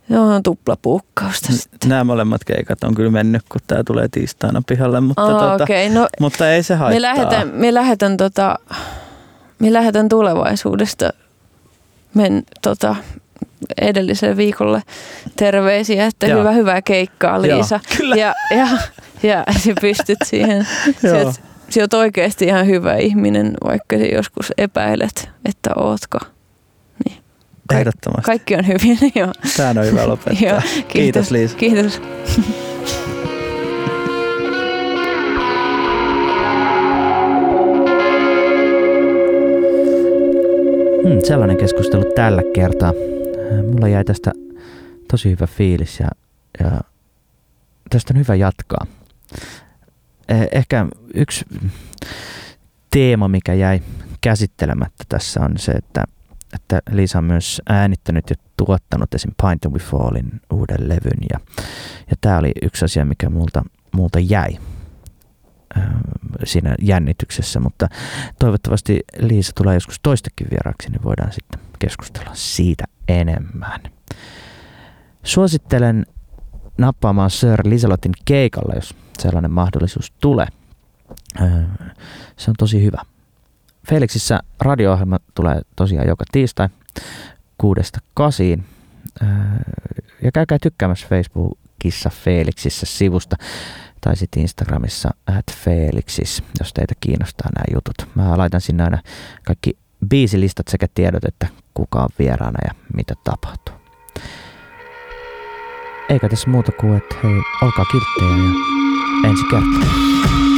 joo, tuplapuukkausta sitten. Nämä molemmat keikat on kyllä mennyt, kun tämä tulee tiistaina pihalle, mutta, Oh, tota, Okei, okay. no mutta ei se haittaa. me lähetän, me lähetän, tota, me lähetän tulevaisuudesta men, tota, edelliselle viikolle terveisiä, että Joo. hyvä, hyvää keikkaa Liisa. Joo, kyllä. Ja, ja, ja sä pystyt siihen. Joo. Sä oot, sä oot oikeasti ihan hyvä ihminen, vaikka sä joskus epäilet, että ootko. Niin. Ehdottomasti. Kaikki on hyvin. Tämä on hyvä lopettaa. joo Kiitos Liisa. Kiitos. Hmm, sellainen keskustelu tällä kertaa. Mulla jäi tästä tosi hyvä fiilis ja, ja tästä on hyvä jatkaa. Eh, Ehkä yksi teema, mikä jäi käsittelemättä tässä on se, että, että Liisa on myös äänittänyt ja tuottanut esim. Pint and We Fallin uuden levyn ja, ja tämä oli yksi asia, mikä multa, multa jäi siinä jännityksessä, mutta toivottavasti Liisa tulee joskus toistakin vieraaksi, niin voidaan sitten keskustella siitä enemmän. Suosittelen nappaamaan Sir Liselotin keikalla, jos sellainen mahdollisuus tulee. Öö, Se on tosi hyvä. Felixissä radio-ohjelma tulee tosiaan joka tiistai kuudesta kasiin. Öö, Ja käykää tykkäämässä Facebookissa Felixissä sivusta tai sitten Instagramissa at Felixis, jos teitä kiinnostaa nämä jutut. Mä laitan sinne aina kaikki biisilistat sekä tiedot, että kuka on vieraana ja mitä tapahtuu. Eikä tässä muuta kuin, että hei, olkaa kilttejä ja ensi kertaa.